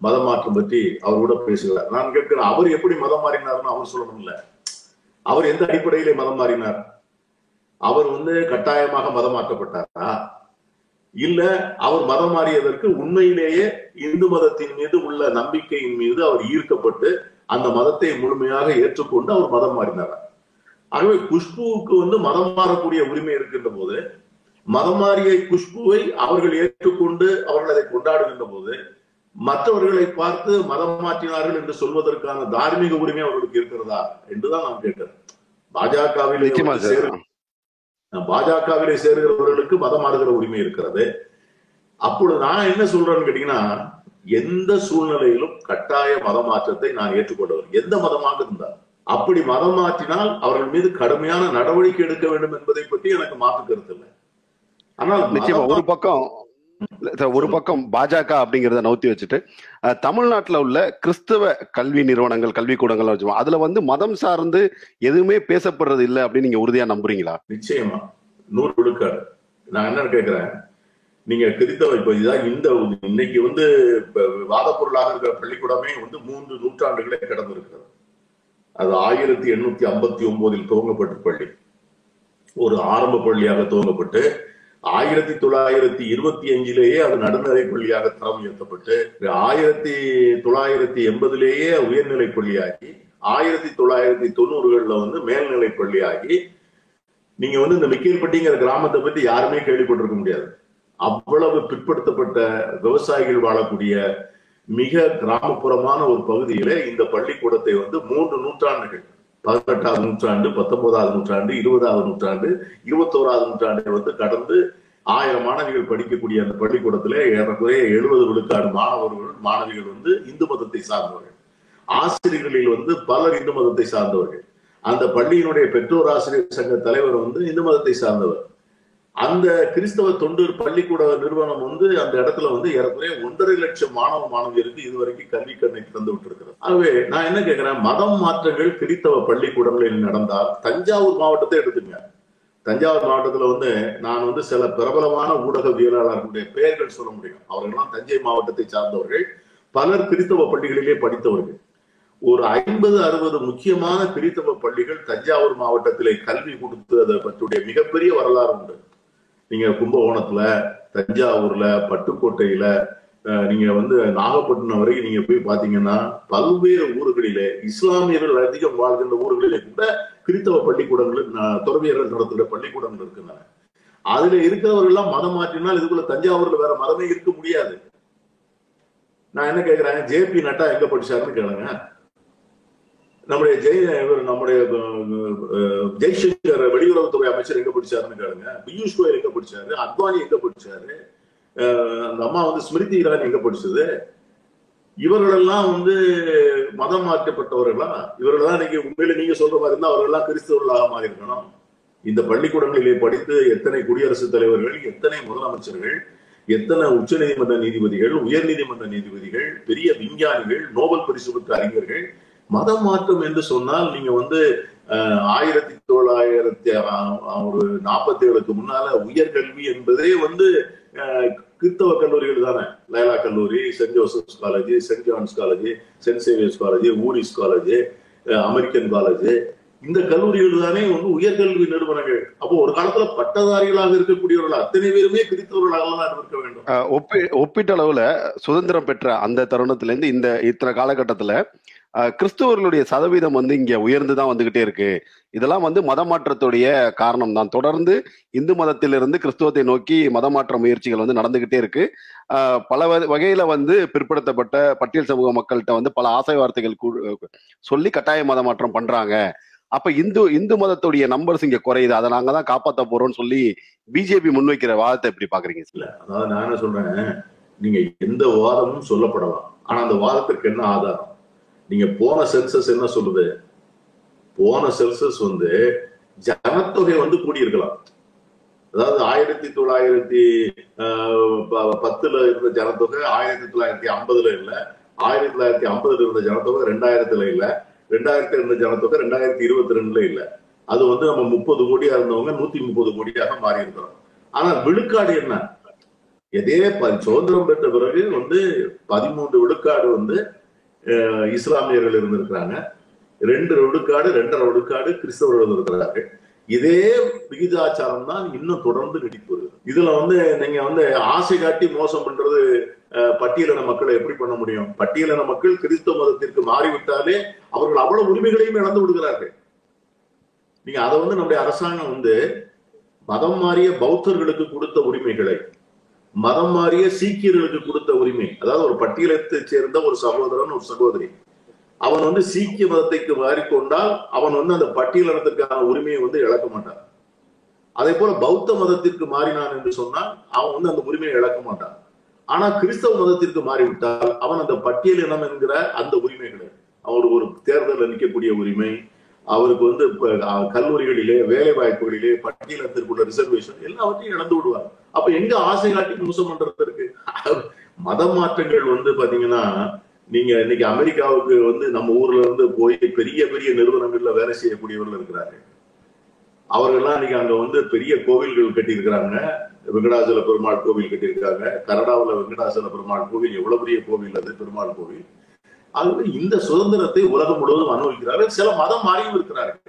மத மாற்றம் பற்றி அவர் கூட பேசுகிறார். நான் கேட்கிறேன் அவர் எப்படி மதம் மாறினார்னு அவர் சொல்லணும் இல்ல அவர் எந்த அடிப்படையிலே மதம் மாறினார்? அவர் வந்து கட்டாயமாக மதம் மாற்றப்பட்டாரா இல்ல அவர் மதம் மாறியதற்கு உண்மையிலேயே இந்து மதத்தின் மீது உள்ள நம்பிக்கையின் மீது அவர் ஈர்க்கப்பட்டு அந்த மதத்தை முழுமையாக ஏற்றுக்கொண்டு அவர் மதம் மாறினாரா. ஆகவே குஷ்புவுக்கு வந்து மதம் மாறக்கூடிய உரிமை இருக்கின்ற போது மதம் மாறிய குஷ்புவை அவர்கள் ஏற்றுக்கொண்டு அவர்கள் அதை கொண்டாடுகின்ற போது மற்றவர்களை பார்த்து மதம் மாற்றினார்கள் என்று சொல்வதற்கான தார்மீக உரிமை அவர்களுக்கு இருக்கிறதா என்றுதான் நான் கேட்டேன் பாஜகவில் பாஜகவிலே சேருகிறவர்களுக்கு மதம் மாறுகிற உரிமை இருக்கிறது. அப்பொழுது நான் என்ன சொல்றேன்னு கேட்டீங்கன்னா எந்த சூழ்நிலையிலும் கட்டாய மத மாற்றத்தை நான் ஏற்றுக்கொண்டவர். எந்த மதமாக இருந்தால் அப்படி மதம் மாற்றினால் அவர்கள் மீது கடுமையான நடவடிக்கை எடுக்க வேண்டும் என்பதை பற்றி எனக்கு மாற்று கருத்து இல்லை. ஆனால் நிச்சயமா ஒரு பக்கம் ஒரு பக்கம் பாஜக அப்படிங்கறத நவுத்தி வச்சுட்டு தமிழ்நாட்டுல உள்ள கிறிஸ்தவ கல்வி நிறுவனங்கள் கல்விக்கூடங்கள் வச்சுக்கோங்க அதுல வந்து மதம் சார்ந்து எதுவுமே பேசப்படுறது இல்லை அப்படின்னு நீங்க உறுதியா நம்புறீங்களா? நிச்சயமா. நூறு விழுக்காடு. நான் என்ன கேட்கிறேன் நீங்க கிறித்தவ இப்ப இந்த இன்னைக்கு வந்து வாதப்பொருளாக வாத பொருளாக இருக்கிற பள்ளிக்கூடமே வந்து மூன்று நூற்றாண்டுகளே கடந்து இருக்கிறது அது ஆயிரத்தி எண்ணூத்தி ஐம்பத்தி ஒன்பதில் துவங்கப்பட்ட பள்ளி. ஒரு ஆரம்ப பள்ளியாக துவங்கப்பட்டு ஆயிரத்தி தொள்ளாயிரத்தி இருபத்தி அஞ்சிலேயே அது நடுநிலை பள்ளியாக தரம் உயர்த்தப்பட்டு ஆயிரத்தி தொள்ளாயிரத்தி எண்பதுலேயே உயர்நிலை பள்ளியாகி ஆயிரத்தி தொள்ளாயிரத்தி தொண்ணூறுகள்ல வந்து மேல்நிலை பள்ளியாகி நீங்க வந்து இந்த மிக்கேல்பட்டிங்கிற கிராமத்தை பத்தி யாருமே கேள்விப்பட்டிருக்க முடியாது. அவ்வளவு பிற்படுத்தப்பட்ட விவசாயிகள் வாழக்கூடிய மிக கிராமப்புறமான ஒரு பகுதியில இந்த பள்ளிக்கூடத்தை வந்து மூன்று நூற்றாண்டுகள் பதினெட்டாவது நூற்றாண்டு பத்தொன்பதாவது நூற்றாண்டு இருபதாவது நூற்றாண்டு இருபத்தோராவது நூற்றாண்டை வந்து கடந்து ஆயிரம் மாணவிகள் படிக்கக்கூடிய அந்த பள்ளிக்கூடத்திலே ஏறக்குறைய எழுபது விழுக்காடு மாணவர்கள் மாணவிகள் வந்து இந்து மதத்தை சார்ந்தவர்கள். ஆசிரியர்களில் வந்து பலர் இந்து மதத்தை சார்ந்தவர்கள். அந்த பள்ளியினுடைய பெற்றோர் ஆசிரியர் சங்க தலைவர் வந்து இந்து மதத்தை சார்ந்தவர். அந்த கிறிஸ்தவ தொண்டு பள்ளிக்கூட நிறுவனம் வந்து அந்த இடத்துல வந்து ஏறக்குறைய ஒன்றரை லட்சம் மாணவ மாணவியருக்கு இதுவரைக்கும் கல்வி கண்ணை திறந்து விட்டிருக்கிறது. ஆகவே நான் என்ன கேட்கிறேன் மதம் மாற்றங்கள் கிறிஸ்தவ பள்ளிக்கூடங்களில் நடந்தால் தஞ்சாவூர் மாவட்டத்தை எடுத்துங்க தஞ்சாவூர் மாவட்டத்துல வந்து நான் வந்து சில பிரபலமான ஊடகவியலாளர்களுடைய பெயர்கள் சொல்ல முடியும். அவர்கள்லாம் தஞ்சை மாவட்டத்தை சார்ந்தவர்கள். பலர் கிறிஸ்தவ பள்ளிகளிலே படித்தவர்கள். ஒரு ஐம்பது அறுபது முக்கியமான கிறிஸ்தவ பள்ளிகள் தஞ்சாவூர் மாவட்டத்திலே கல்வி கொடுத்து அதை பற்றிய மிகப்பெரிய வரலாறு உண்டு. நீங்க கும்பகோணத்துல தஞ்சாவூர்ல பட்டுக்கோட்டையில நீங்க வந்து நாகப்பட்டினம் வரைக்கும் நீங்க போய் பாத்தீங்கன்னா பல்வேறு ஊர்களிலே இஸ்லாமியர்கள் அதிகம் வாழ்கின்ற ஊர்களிலே கூட கிறித்தவ பள்ளிக்கூடங்கள் துறவியர்கள் நடத்துகிற பள்ளிக்கூடங்கள் இருக்கின்றன. அதுல இருக்கிறவர்கள் எல்லாம் மதம் மாற்றினால் இதுக்குள்ள தஞ்சாவூர்ல வேற மதமே இருக்க முடியாது. நான் என்ன கேக்குறேன் ஜேபி நட்டா எங்க படிச்சாருன்னு கேளுங்க. நம்முடைய ஜெய் நம்முடைய ஜெய்சங்கர் வெளியுறவுத்துறை அமைச்சர் எங்க பிடிச்சாருன்னு கேளுங்க. பியூஷ் கோயல் எங்க பிடிச்சாரு? அத்வானி எங்க பிடிச்சாரு? அந்த அம்மா வந்து ஸ்மிருதி இரானி எங்க பிடிச்சது? இவர்களெல்லாம் வந்து மதம் மாற்றப்பட்டவர்களா? இவர்கள் தான் இன்னைக்கு உண்மையில நீங்க சொல்ற மாதிரி இருந்தா அவர்கள் எல்லாம் கிறிஸ்தவர்களாக மாறி இருக்கணும் இந்த பள்ளிக்கூடங்களிலே படித்து எத்தனை குடியரசுத் தலைவர்கள் எத்தனை முதலமைச்சர்கள் எத்தனை உச்ச நீதிமன்ற நீதிபதிகள் உயர் நீதிமன்ற நீதிபதிகள் பெரிய விஞ்ஞானிகள் நோபல் பரிசு பெற்ற அறிஞர்கள் மதம் மாற்றம் என்று சொன்னால் நீங்க வந்து ஆயிரத்தி தொள்ளாயிரத்தி ஒரு நாற்பத்தி ஏழுக்கு முன்னால உயர்கல்வி என்பதே வந்து அஹ், கிறிஸ்தவ கல்லூரிகள் தானே. லைலா கல்லூரி saint Joseph's college saint John's college saint Xavier's college Voorhees college American college. இந்த கல்லூரிகள் தானே வந்து உயர்கல்வி நிறுவனங்கள். அப்போ ஒரு காலத்துல பட்டதாரிகளாக இருக்கக்கூடியவர்கள் அத்தனை பேருமே கிறிஸ்தவர்களாக தான் இருக்க வேண்டும் ஒப்பீட்டளவுல சுதந்திரம் பெற்ற அந்த தருணத்துல இருந்து இந்த இத்தனை காலகட்டத்துல கிறிஸ்துவர்களுடைய சதவீதம் வந்து இங்க உயர்ந்துதான் வந்துகிட்டே இருக்கு. இதெல்லாம் வந்து மத மாற்றத்துடைய காரணம் தான் தொடர்ந்து இந்து மதத்திலிருந்து கிறிஸ்துவத்தை நோக்கி மதமாற்ற முயற்சிகள் வந்து நடந்துகிட்டே இருக்கு. பல வகையில வந்து பிற்படுத்தப்பட்ட பட்டியல் சமூக மக்கள்கிட்ட வந்து பல ஆசை வார்த்தைகள் சொல்லி கட்டாய மதமாற்றம் பண்றாங்க. அப்ப இந்து இந்து மதத்துடைய நம்பர்ஸ் இங்க குறையுது. அதை நாங்க தான் காப்பாத்த போறோம்னு சொல்லி பிஜேபி முன்வைக்கிற வாதத்தை எப்படி பாக்குறீங்க? இல்ல அதாவது நான் என்ன சொல்றேன் நீங்க எந்த வாதமும் சொல்லப்படலாம். ஆனா அந்த வாதத்திற்கு என்ன ஆதாரம்? நீங்க போன சென்சஸ் என்ன சொல்லுது? போன சென்சஸ் வந்து ஜனத்தொகை வந்து கூடியிருக்கலாம். அதாவது ஆயிரத்தி தொள்ளாயிரத்தி ஆஹ், ப- பத்துல இருந்த ஜனத்தொகை ஆயிரத்தி தொள்ளாயிரத்தி ஐம்பதுல இல்ல. ஆயிரத்தி தொள்ளாயிரத்தி ஐம்பதுல இருந்த ஜனத்தொகை ரெண்டாயிரத்துல இல்ல. ரெண்டாயிரத்தி இருந்த ஜனத்தொகை ரெண்டாயிரத்தி இருபத்தி ரெண்டுல இல்ல. அது வந்து நம்ம முப்பது கோடியா இருந்தவங்க நூத்தி முப்பது கோடியாக மாறி இருக்கிறோம் ஆனா விழுக்காடு என்ன? எதே சுதந்திரம் பெற்ற பிறகு வந்து பதிமூன்று விழுக்காடு வந்து இஸ்லாமியர்கள் இருந்திருக்கிறாங்க. ரெண்டு விழுக்காடு ரெண்டரை விழுக்காடு கிறிஸ்தவர்கள் இருந்திருக்கிறார்கள். இதே விகிதாச்சாரம் தான் இன்னும் தொடர்ந்து நீடித்து வருகிறது. இதுல வந்து நீங்க வந்து ஆசை காட்டி மோசம் பண்றது பட்டியலின மக்களை எப்படி பண்ண முடியும்? பட்டியலின மக்கள் கிறிஸ்தவ மதத்திற்கு மாறிவிட்டாலே அவர்கள் அவ்வளவு உரிமைகளையும் இழந்து விடுகிறார்கள். நீங்க அதை வந்து நம்முடைய அரசாங்கம் வந்து மதம் மாறிய பௌத்தர்களுக்கு கொடுத்த உரிமைகளை மதம் மாறிய சீக்கியர்களுக்கு கொடுத்த உரிமை. அதாவது ஒரு பட்டியலத்தை சேர்ந்த ஒரு சகோதரன் ஒரு சகோதரி. அவன் வந்து சீக்கிய மதத்தைக்கு மாறிக்கொண்டால் அவன் வந்து அந்த பட்டியலினத்திற்கான உரிமையை வந்து இழக்க மாட்டான். அதே போல பௌத்த மதத்திற்கு மாறினான் என்று சொன்னால் அவன் வந்து அந்த உரிமையை இழக்க மாட்டான். ஆனா கிறிஸ்தவ மதத்திற்கு மாறிவிட்டால் அவன் அந்த பட்டியல் இனம் என்கிற அந்த உரிமை கிடையாது அவருக்கு ஒரு தேர்தலில் நிற்கக்கூடிய உரிமை அவருக்கு வந்து கல்லூரிகளிலே வேலை வாய்ப்புகளிலே பட்டியலத்திற்குள்ள ரிசர்வேஷன் எல்லாவற்றையும் இழந்து விடுவார் அப்ப எங்க ஆசை காட்டி மோசம் பண்றது இருக்கு? மத மாற்றங்கள் வந்து பாத்தீங்கன்னா நீங்க இன்னைக்கு அமெரிக்காவுக்கு வந்து நம்ம ஊர்ல இருந்து போய் பெரிய பெரிய நிறுவனங்கள்ல வேலை செய்யக்கூடியவர்கள் இருக்கிறாங்க அவர்கள்லாம் இன்னைக்கு அங்க வந்து பெரிய கோவில்கள் கட்டி இருக்கிறாங்க வெங்கடாசல பெருமாள் கோவில் கட்டியிருக்காங்க. கனடாவுல வெங்கடாசல பெருமாள் கோவில் எவ்வளவு பெரிய கோவில் அது பெருமாள் கோவில். ஆகவே இந்த சுதந்திரத்தை உலகம் முழுவதும் அனுபவிக்கிறார்கள். சில மதம் மாறியும் இருக்கிறார்கள்.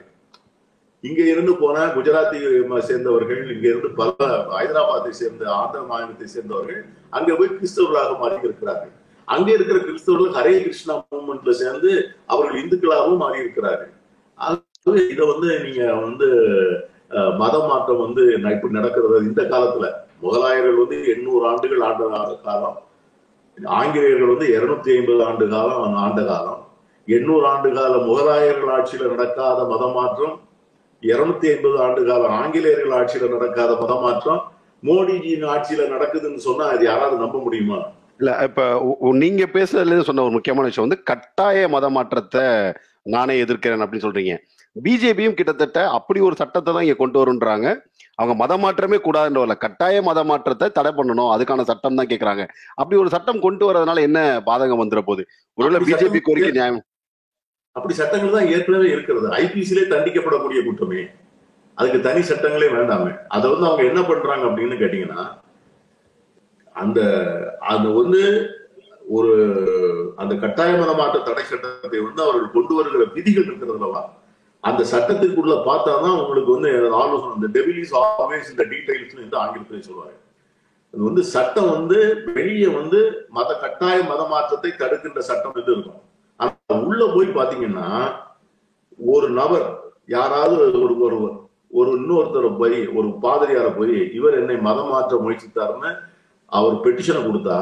இங்க இருந்து போன குஜராத்தி சேர்ந்தவர்கள் இங்க இருந்து பல ஹைதராபாத்தை சேர்ந்த ஆந்திர மாநிலத்தை சேர்ந்தவர்கள் அங்க போய் கிறிஸ்தவர்களாக மாறி இருக்கிறார்கள் அங்க இருக்கிற கிறிஸ்தவர்கள் ஹரே கிருஷ்ணா மூவ்மெண்ட்ல சேர்ந்து அவர்கள் இந்துக்களாகவும் மாறி இருக்கிறார்கள் ஆகவே இதை வந்து நீங்க வந்து அஹ், மத மாற்றம் வந்து இப்படி நடக்கிறது. இந்த காலத்துல முகலாயர்கள் வந்து எண்ணூறு ஆண்டுகள் ஆண்ட காலம் ஆங்கிலேயர்கள் வந்து இருநூத்தி ஐம்பது ஆண்டு காலம் ஆண்ட காலம். எண்ணூறு ஆண்டு கால முகலாயர்கள் ஆட்சியில நடக்காத மத மாற்றம் இருநூத்தி ஐம்பது ஆண்டு கால ஆங்கிலேயர்கள் ஆட்சியில நடக்காத மத மாற்றம் மோடிஜியின் ஆட்சியில நடக்குதுன்னு சொன்னா அது யாராவது நம்ப முடியுமா? இல்ல இப்ப நீங்க பேசுறதுல சொன்ன ஒரு முக்கியமான விஷயம் வந்து கட்டாய மத மாற்றத்தை நானே எதிர்க்கிறேன் அப்படின்னு சொல்றீங்க. பிஜேபியும் கிட்டத்தட்ட அப்படி ஒரு சட்டத்தை தான் இங்க கொண்டு வருன்றாங்க. அவங்க மத மாற்றமே கூடாதுன்ற வரல கட்டாய மத மாற்றத்தை தடை பண்ணணும் அதுக்கான சட்டம் தான் கேக்குறாங்க. அப்படி ஒரு சட்டம் கொண்டு வரதுனால என்ன பாதகம் வந்துட போகுது? ஒருவேளை பிஜேபி கோரிக்கை நியாயம் அப்படி சட்டங்கள் தான் ஏற்கனவே இருக்கிறது. ஐபிசிலே தண்டிக்கப்படக்கூடிய குற்றமே அதுக்கு தனி சட்டங்களே வேண்டாமே. அதை வந்து அவங்க என்ன பண்றாங்க அப்படின்னு கேட்டீங்கன்னா அந்த அது வந்து ஒரு அந்த கட்டாய மதமாற்ற தடை சட்டத்தை வந்து அவர்கள் கொண்டு வருகிற விதிகள் இருக்கிறதுலவா அந்த சட்டத்திற்குள்ள பார்த்தாதான் உங்களுக்கு வந்து ஆலோசனை இந்த டெபிள் இஸ் ஆல்வேஸ் இந்த டீடைல்ஸ் வந்து ஆங்கிலத்திலே சொல்லுவாங்க. அது வந்து சட்டம் வந்து வெளியே வந்து மத கட்டாய மத மாற்றத்தை தடுக்கின்ற சட்டம் இது இருக்கும். உள்ள போய் பாத்தீங்கன்னா ஒரு நபர் யாராவது ஒரு ஒரு ஒரு இன்னொருத்தர் போய் ஒரு பாதிரியார போய் இவர் என்னை மதம் மாற்ற முயற்சித்தாருன்னு அவர் பெட்டிஷனை கொடுத்தா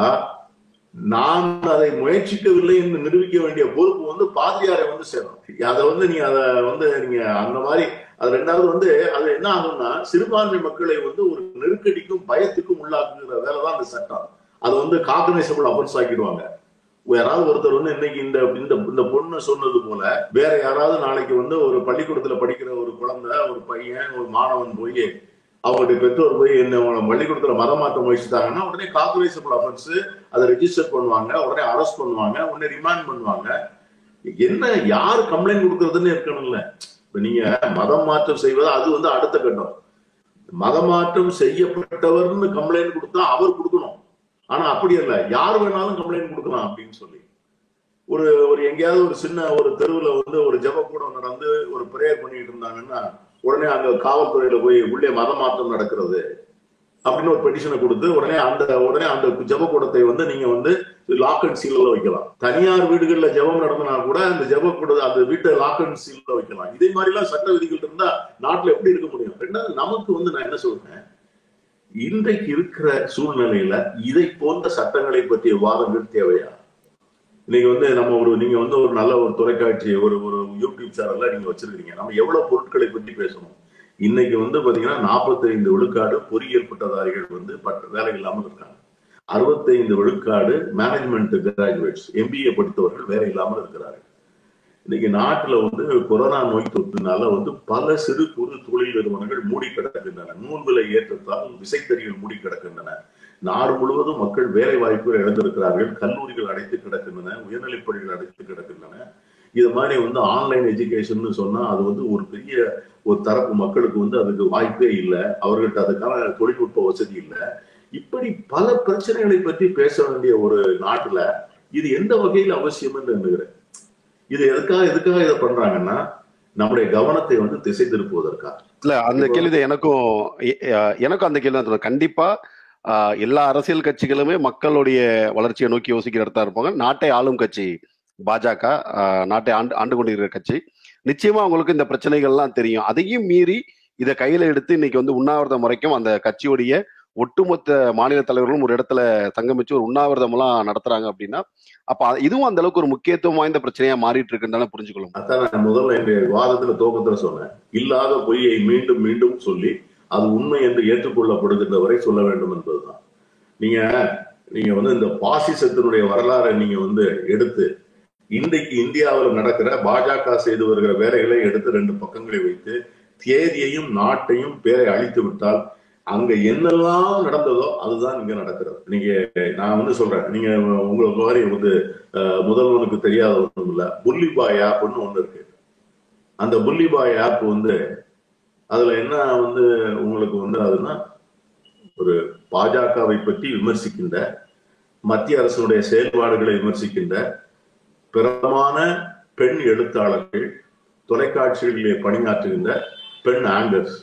நான் அதை முயற்சிக்கவில்லை என்று நிரூபிக்க வேண்டிய பொறுப்பு வந்து பாதிரியாரை வந்து சேரும் அதை வந்து நீங்க அதை வந்து நீங்க அந்த மாதிரி அது ரெண்டாவது வந்து அது என்ன ஆகும்னா சிறுபான்மை மக்களை வந்து ஒரு நெருக்கடிக்கும் பயத்துக்கும் உள்ளாக்குங்கிற வேலை தான் அந்த சட்டம். அது வந்து காகனைசபிள் அஃபென்ஸ் ஆக்கிடுவாங்க. யாராவது ஒருத்தர் வந்து இன்னைக்கு இந்த இந்த இந்த பொண்ணு சொன்னது போல வேற யாராவது நாளைக்கு வந்து ஒரு பள்ளிக்கூடத்துல படிக்கிற ஒரு குழந்தை ஒரு பையன் ஒரு மாணவன் போய் அவங்களுடைய பெற்றோர் போய் என்ன பள்ளிக்கூடத்துல மதம் மாற்ற முயற்சித்தாங்கன்னா உடனே கார்பரேசபிள் அஃபென்ஸ் அதை ரெஜிஸ்டர் பண்ணுவாங்க உடனே அரெஸ்ட் பண்ணுவாங்க உடனே ரிமாண்ட் பண்ணுவாங்க. என்ன யார் கம்ப்ளைண்ட் கொடுக்கறதுன்னு இருக்கணும்ல. இப்ப நீங்க மதம் மாற்றம் செய்வது அது வந்து அடுத்த கட்டம். மதம் மாற்றம் செய்யப்பட்டவர்னு கம்ப்ளைண்ட் கொடுத்தா அவர் கொடுக்கணும். ஆனா அப்படி இல்ல யார் வேணாலும் கம்ப்ளைண்ட் கொடுக்கலாம் அப்படின்னு சொல்லி. ஒரு ஒரு எங்கேயாவது ஒரு சின்ன ஒரு தெருவுல வந்து ஒரு ஜெப கூடம் நடந்து ஒரு பிரேயர் பண்ணிட்டு இருந்தாங்கன்னா உடனே அங்க காவல்துறையில போய் உள்ளே மத மாற்றம் நடக்கிறது அப்படின்னு ஒரு பெட்டிஷனை கொடுத்து உடனே அந்த உடனே அந்த ஜபக்கூடத்தை வந்து நீங்க வந்து லாக் அண்ட் சீல்ல வைக்கலாம். தனியார் வீடுகள்ல ஜெபம் நடந்தனா கூட அந்த ஜபக்கூட அந்த வீட்டை லாக் அண்ட் சீல்ல வைக்கலாம். இதே மாதிரி எல்லாம் சட்ட விதிகள் இருந்தா நாட்டுல எப்படி இருக்க முடியும்? ரெண்டாவது நமக்கு வந்து நான் என்ன சொல்றேன்? இன்றைக்கு இருக்கிற சூழ்நிலையில இதை போன்ற சட்டங்களை பற்றிய வாதங்கள் தேவையா? இன்னைக்கு வந்து நம்ம ஒரு நீங்க வந்து ஒரு நல்ல ஒரு தொலைக்காட்சி ஒரு ஒரு யூடியூப் சேனல்ல நீங்க வச்சிருக்கீங்க நம்ம எவ்வளவு பொருட்களை பற்றி பேசணும்? இன்னைக்கு வந்து பாத்தீங்கன்னா 45 விழுக்காடு பொறியியல் பட்டதாரிகள் வந்து பட்ட வேலை இல்லாமல் இருக்காங்க. 65 விழுக்காடு மேனேஜ்மெண்ட் கிராஜுவேட்ஸ் எம்பிஏ படித்தவர்கள் வேலை இல்லாமல் இருக்கிறார்கள். இன்னைக்கு நாட்டுல வந்து கொரோனா நோய் தொற்றுனால வந்து பல சிறு குறு தொழில் நிறுவனங்கள் மூடி கிடக்கின்றன. நூல் விலை ஏற்றத்தால் விசைத்தறிகள் மூடி கிடக்கின்றன. நாடு முழுவதும் மக்கள் வேலை வாய்ப்புகள் இழந்திருக்கிறார்கள். கல்லூரிகள் அடைத்து கிடக்கின்றன. உயர்நிலைப் பள்ளிகள் அடைத்து கிடக்கின்றன. இது மாதிரி வந்து ஆன்லைன் எஜுகேஷன் சொன்னா அது வந்து ஒரு பெரிய ஒரு தரப்பு மக்களுக்கு வந்து அதுக்கு வாய்ப்பே இல்லை. அவர்கள்ட்ட அதுக்கான தொழில்நுட்ப வசதி இல்லை. இப்படி பல பிரச்சனைகளை பற்றி பேச வேண்டிய ஒரு நாட்டுல இது எந்த வகையில் அவசியம் என்று எண்ணுகிறேன்? இது எதுக்காக எதுக்காக இதை பண்றாங்கன்னா நம்முடைய கவனத்தை வந்து திசை திருப்புவதற்காக. இல்ல அந்த கேள்வி எனக்கும் எனக்கும் அந்த கேள்வி தான். கண்டிப்பா எல்லா அரசியல் கட்சிகளுமே மக்களுடைய வளர்ச்சியை நோக்கி யோசிக்கிற இடத்தா இருப்பாங்க. நாட்டை ஆளும் கட்சி பாஜக நாட்டை ஆண்டு ஆண்டு கொண்டிருக்கிற கட்சி. நிச்சயமா அவங்களுக்கு இந்த பிரச்சனைகள்லாம் தெரியும். அதையும் மீறி இதை கையில எடுத்து இன்னைக்கு வந்து உண்ணாவிரதம் முறைக்கும் அந்த கட்சியுடைய ஒட்டுமொத்த மாநில தலைவர்களும் ஒரு இடத்துல தங்கமிச்சு ஒரு உண்ணாவிரதம் எல்லாம் நடத்துறாங்க அப்படின்னா அப்ப இதுவும் அந்த அளவுக்கு ஒரு முக்கியத்துவம் வாய்ந்த பிரச்சனையா மாறிட்டு இருக்குன்னு தானே அதான் முதல்ல என்னுடைய வாதத்துல துவக்கத்துல சொன்னேன். இல்லாத பொய்யை மீண்டும் மீண்டும் சொல்லி அது உண்மை என்று ஏற்றுக்கொள்ளப்படுகின்ற வரை சொல்ல வேண்டும் என்பதுதான். நீங்க நீங்க வந்து இந்த பாசிசத்தினுடைய வரலாறை நீங்க வந்து எடுத்து இன்றைக்கு இந்தியாவில் நடக்கிற பாஜக செய்து வருகிற வேலைகளை எடுத்து ரெண்டு பக்கங்களை வைத்து தேதியையும் நாட்டையும் பேரை அழித்து விட்டால் அங்க என்னெல்லாம் நடந்ததோ அதுதான் இங்க நடக்கிறது. நீங்க நான் வந்து சொல்றேன். நீங்க உங்களுக்கு மாதிரி வந்து முதல்வனுக்கு தெரியாத ஒன்றும் இல்ல புள்ளிபாய் ஆப்னு ஒண்ணு இருக்கு. அந்த புல்லிபாய் ஆப் வந்து அதுல என்ன வந்து உங்களுக்கு வந்து அதுனா ஒரு பாஜகவை பற்றி விமர்சிக்கின்ற மத்திய அரசனுடைய செயல்பாடுகளை விமர்சிக்கின்ற பிரபலமான பெண் எழுத்தாளர்கள் தொலைக்காட்சிகளிலே பணியாற்றுகின்ற பெண் ஆங்கர்ஸ்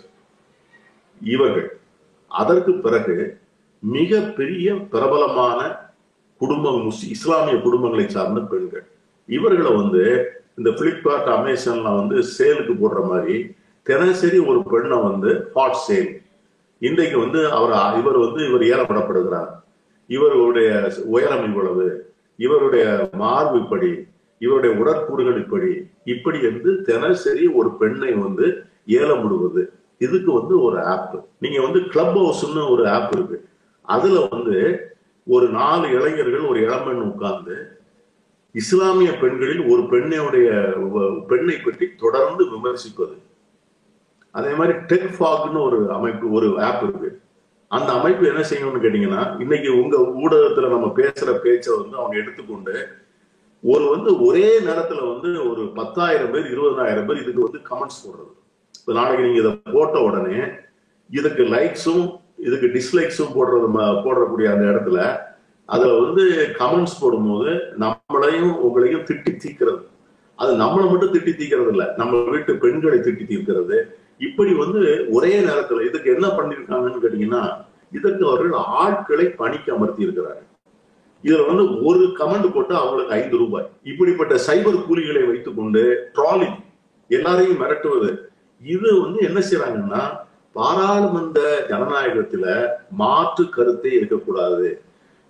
இவர்கள். அதற்கு பிறகு மிக பெரிய பிரபலமான குடும்பம் இஸ்லாமிய குடும்பங்களை சார்ந்த பெண்கள். இவர்களை வந்து இந்த பிளிப்கார்ட் அமேசான்ல வந்து சேலுக்கு போடுற மாதிரி தினசரி ஒரு பெண்ணை வந்து ஹாட் சேல் இன்றைக்கு வந்து அவர் இவர் வந்து இவர் ஏலப்படப்படுகிறார். இவருடைய உயரம் இவ்வளவு இவருடைய மார்பு இப்படி இவருடைய உடற்கூறுகள் இப்படி இப்படி என்று தினசரி ஒரு பெண்ணை வந்து ஏலம் விடுவது இதுக்கு வந்து ஒரு ஆப் நீங்க வந்து கிளப் ஹவுஸ்னு ஒரு ஆப் இருக்கு. அதுல வந்து ஒரு நாலு இளைஞர்கள் ஒரு இளம்பெண் உட்கார்ந்து இஸ்லாமிய பெண்களில் ஒரு பெண்ணுடைய பெண்ணை பற்றி தொடர்ந்து விமர்சிப்பது. அதே மாதிரி டெக் ஃபாக்னு ஒரு அமைப்பு ஒரு ஆப் இருக்கு. அந்த அமைப்பு என்ன செய்யணும்னு கேட்டீங்கன்னா இன்னைக்கு உங்க ஊடகத்துல நம்ம பேசுற பேச்சை வந்து அவங்க எடுத்துக்கொண்டு ஒரு வந்து ஒரே நேரத்துல வந்து ஒரு பத்தாயிரம் பேர் இருபதாயிரம் பேர் இதுக்கு வந்து கமெண்ட்ஸ் போடுறது. இப்ப நாளைக்கு நீங்க இதை போட்ட உடனே இதுக்கு லைக்ஸும் இதுக்கு டிஸ்லைக்ஸும் போடுறது ம- போடக்கூடிய அந்த இடத்துல அதுல வந்து கமெண்ட்ஸ் போடும்போது நம்மளையும் உங்களையும் திட்டி தீக்கிறது. அது நம்மளை மட்டும் திட்டி தீக்கிறது இல்லை நம்ம வீட்டு பெண்களை திட்டி தீர்க்கிறது இப்படி வந்து ஒரே நேரத்துல இதுக்கு என்ன பண்ணிருக்காங்கன்னு கேட்டீங்கன்னா இதற்கு அவர்கள் ஆட்களை பணிக்கு அமர்த்தி இருக்கிறார்கள். இதுல வந்து ஒரு கமெண்ட் போட்டு அவங்களுக்கு ஐந்து ரூபாய். இப்படிப்பட்ட சைபர் கூலிகளை வைத்துக்கொண்டு ட்ராலிங் எல்லாரையும் மிரட்டுவது இது வந்து என்ன செய்யறாங்கன்னா பாராளுமன்ற ஜனநாயகத்துல மாற்று கருத்தே இருக்கக்கூடாது.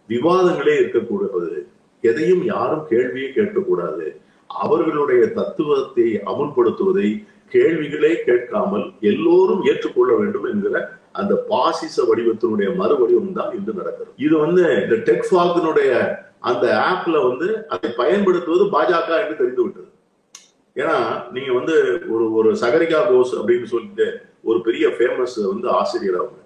விவாதங்களே இருக்கக்கூடாது. எதையும் யாரும் கேள்வியே கேட்கக்கூடாது. அவர்களுடைய தத்துவத்தை அமுல்படுத்துவதை கேள்விகளே கேட்காமல் எல்லோரும் ஏற்றுக்கொள்ள வேண்டும் என்கிற அந்த பாசிச வடிவத்தினுடைய மறுவடிவம் தான் இன்று நடக்கிறது. இது வந்து இந்த டெக்ஃபாக்கினுடைய அந்த ஆப்ல வந்து அதை பயன்படுத்துவது பாஜக என்று தெரிந்து விட்டது ஏன்னா நீங்க வந்து ஒரு ஒரு சகரிகா கோஸ் அப்படின்னு சொல்லிட்டு ஒரு பெரிய ஃபேமஸ் வந்து ஆசிரியர் அவங்க.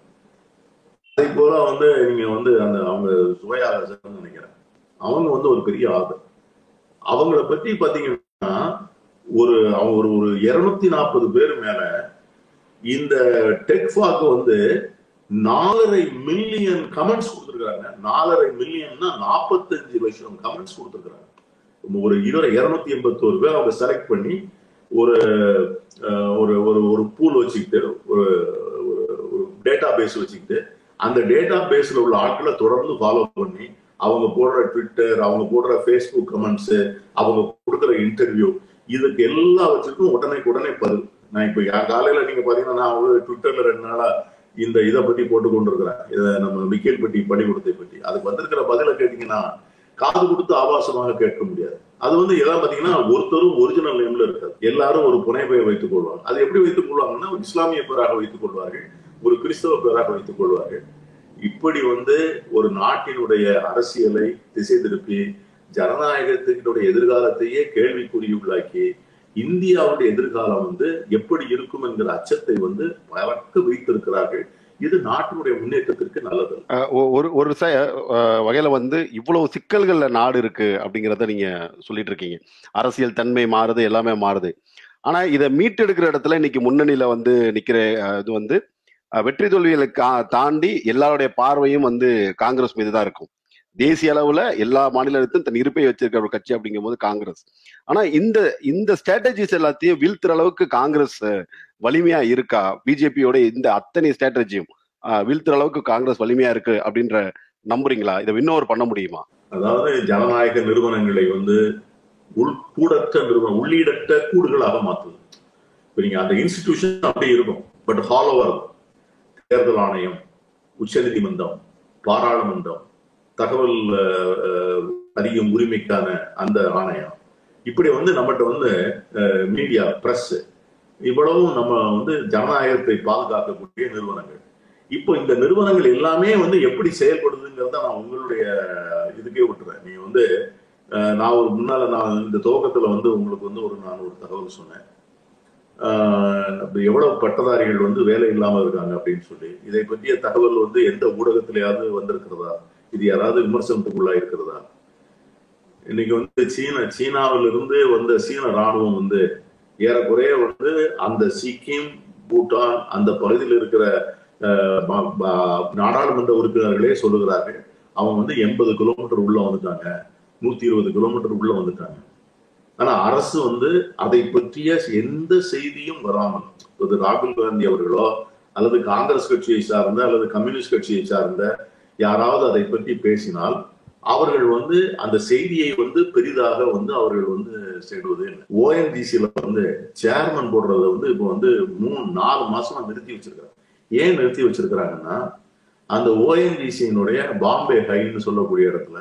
அதே போல வந்து நீங்க வந்து அந்த அவங்க சுவையாளர் நினைக்கிறேன். அவங்க வந்து ஒரு பெரிய ஆதர் அவங்கள பத்தி பாத்தீங்கன்னா ஒரு அவங்க ஒரு ஒரு இருநூத்தி நாற்பது பேர் மேல இந்த டெக்ஃபாக் வந்து நாலரை மில்லியன் கமெண்ட்ஸ் கொடுத்துருக்காங்க நாலரை மில்லியன்னா நாற்பத்தஞ்சு லட்சம் கமெண்ட்ஸ் கொடுத்துருக்காங்க ஒரு இருபது இருநூத்தி எண்பத்தோரு பேர் அவங்க செலக்ட் பண்ணி ஒரு ஒரு ஒரு ஒரு பூல் வச்சுக்கிட்டு ஒரு ஒரு டேட்டா பேஸ் வச்சுக்கிட்டு அந்த டேட்டா பேஸ்ல உள்ள ஆட்களை தொடர்ந்து ஃபாலோ பண்ணி அவங்க போடுற ட்விட்டர் அவங்க போடுற ஃபேஸ்புக் கமெண்ட்ஸ் அவங்க கொடுக்குற இன்டர்வியூ இதுக்கு எல்லாவற்றுக்கும் உடனே உடனே பதில். நான் இப்போ யார் காலையில நீங்க பாத்தீங்கன்னா நான் வந்து ட்விட்டர்ல ரெண்டு நாளா இந்த இதை பத்தி போட்டு கொண்டிருக்கிறேன் இதை நம்ம விக்கெட் பட்டி பள்ளிக்கூடத்தை பற்றி அதுக்கு வந்திருக்கிற பதிலை கேட்டீங்கன்னா காது கொடுத்து ஆபாசமாக கேட்க முடியாது. அது வந்து எல்லாம் பாத்தீங்கன்னா ஒருத்தரும் ஒரிஜினல் நேம்ல இருக்காது. எல்லாரும் ஒரு புனை வைத்துக் கொள்வாங்க. அது எப்படி வைத்துக் கொள்வாங்கன்னா ஒரு இஸ்லாமிய பேராக வைத்துக் கொள்வார்கள் ஒரு கிறிஸ்தவ பேராக வைத்துக் கொள்வார்கள். இப்படி வந்து ஒரு நாட்டினுடைய அரசியலை திசை திருப்பி ஜனநாயகத்தினுடைய எதிர்காலத்தையே கேள்விக்குறியுள்ளாக்கி இந்தியாவுடைய எதிர்காலம் வந்து எப்படி இருக்கும் என்கிற அச்சத்தை வந்து வளர்க்க வைத்திருக்கிறார்கள். இது நாட்டினுடைய முன்னேற்றத்திற்கு நல்லது. ஒ- ஒரு ஒரு வகையில வந்து இவ்வளவு சிக்கல்கள்ல நாடு இருக்கு அப்படிங்கிறத நீங்க சொல்லிட்டு இருக்கீங்க. அரசியல் தன்மை மாறுது எல்லாமே மாறுது. ஆனா இதை மீட்டெடுக்கிற இடத்துல இன்னைக்கு முன்னணியில வந்து நிக்கிற இது வந்து வெற்றி தோல்விகளை கா- தாண்டி எல்லாருடைய பார்வையும் வந்து காங்கிரஸ் மீது தான் இருக்கும். தேசிய அளவுல எல்லா மாநிலத்திலும் தன் இருப்பை வச்சிருக்கிற ஒரு கட்சி அப்படிங்கும்போது காங்கிரஸ். ஆனா இந்த இந்த ஸ்ட்ராட்டஜிஸ் எல்லாத்தையும் வீழ்த்துற அளவுக்கு காங்கிரஸ் வலிமையா இருக்கா? பிஜேபியோட இந்த அத்தனை ஸ்ட்ராட்டஜியும் வீழ்த்துற அளவுக்கு காங்கிரஸ் வலிமையா இருக்கு அப்படின்ற நம்புறீங்களா? இதை இன்னொரு பண்ண முடியுமா? அதாவது ஜனநாயக நிறுவனங்களை வந்து உள்கூடற்ற நிறுவனம் உள்ளீடற்ற கூடுகளாக மாற்றுது. இப்ப நீங்க அந்த இன்ஸ்டிடியூஷன் அப்படி இருக்கும் பட் ஹாலோவர் தேர்தல் ஆணையம் உச்சநீதிமன்றம் பாராளுமன்றம் தகவல் அறியும் உரிமைக்கான அந்த ஆணையம். இப்படி வந்து நம்மகிட்ட வந்து மீடியா பிரஸ் இவ்வளவும் நம்ம வந்து ஜனநாயகத்தை பாதுகாக்கக்கூடிய நிறுவனங்கள். இப்போ இந்த நிறுவனங்கள் எல்லாமே வந்து எப்படி செயல்படுதுங்கிறத நான் உங்களுடைய இதுக்கே விட்டுறேன். நீ வந்து நான் ஒரு முன்னால நான் இந்த துவக்கத்துல வந்து உங்களுக்கு வந்து ஒரு நான் ஒரு தகவல் சொன்னேன். எவ்வளவு பட்டதாரிகள் வந்து வேலை இல்லாமல் இருக்காங்க அப்படின்னு சொல்லி. இதை பற்றிய தகவல் வந்து எந்த ஊடகத்திலேயாவது வந்திருக்கிறதா? இது யாராவது விமர்சனத்துக்குள்ளா இருக்கிறதா? இன்னைக்கு வந்து சீன சீனாவிலிருந்து வந்த சீன ராணுவம் வந்து ஏறக்குறைய வந்து அந்த சிக்கிம் பூட்டான் அந்த பகுதியில் இருக்கிற அஹ், நாடாளுமன்ற உறுப்பினர்களே சொல்லுகிறார்கள் அவங்க வந்து எண்பது கிலோமீட்டர் உள்ள வந்துட்டாங்க நூத்தி இருபது கிலோமீட்டர் உள்ள வந்துட்டாங்க. ஆனா அரசு வந்து அதை பற்றிய எந்த செய்தியும் வராமல் இப்போது ராகுல் காந்தி அவர்களோ அல்லது காங்கிரஸ் கட்சியை சார்ந்த அல்லது கம்யூனிஸ்ட் கட்சியை சார்ந்த யாராவது அதை பற்றி பேசினால் அவர்கள் வந்து அந்த செய்தியை வந்து பெரிதாக வந்து அவர்கள் வந்து சேடுவது இல்லை. ஓஎன்ஜிசியில வந்து சேர்மன் போடுறத வந்து இப்போ வந்து மூணு நாலு மாசமா நிறுத்தி வச்சிருக்காங்க ஏன் நிறுத்தி வச்சிருக்கிறாங்கன்னா அந்த ஓஎன்ஜிசியினுடைய பாம்பே ஹைன்னு சொல்லக்கூடிய இடத்துல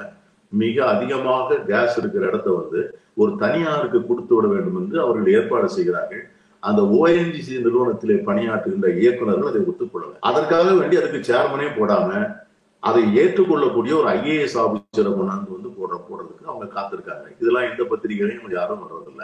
மிக அதிகமாக கேஸ் இருக்கிற இடத்த வந்து ஒரு தனியாருக்கு கொடுத்து விட வேண்டும் என்று அவர்கள் ஏற்பாடு செய்கிறார்கள். அந்த ஓஎன்ஜிசி நிறுவனத்திலே பணியாற்றுகின்ற இயக்குநர்கள் அதை ஒத்துக்கொள்ளல. அதற்காக வேண்டி அதுக்கு சேர்மனே போடாம அதை ஏற்றுக்கொள்ளக்கூடிய ஒரு ஐஏஎஸ் ஆபீசரை கொண்டாந்து வந்து போடுற போடுறதுக்கு அவங்க காத்திருக்காங்க. இதெல்லாம் எந்த பத்திரிகைகளையும் யாரும் வர்றதில்ல.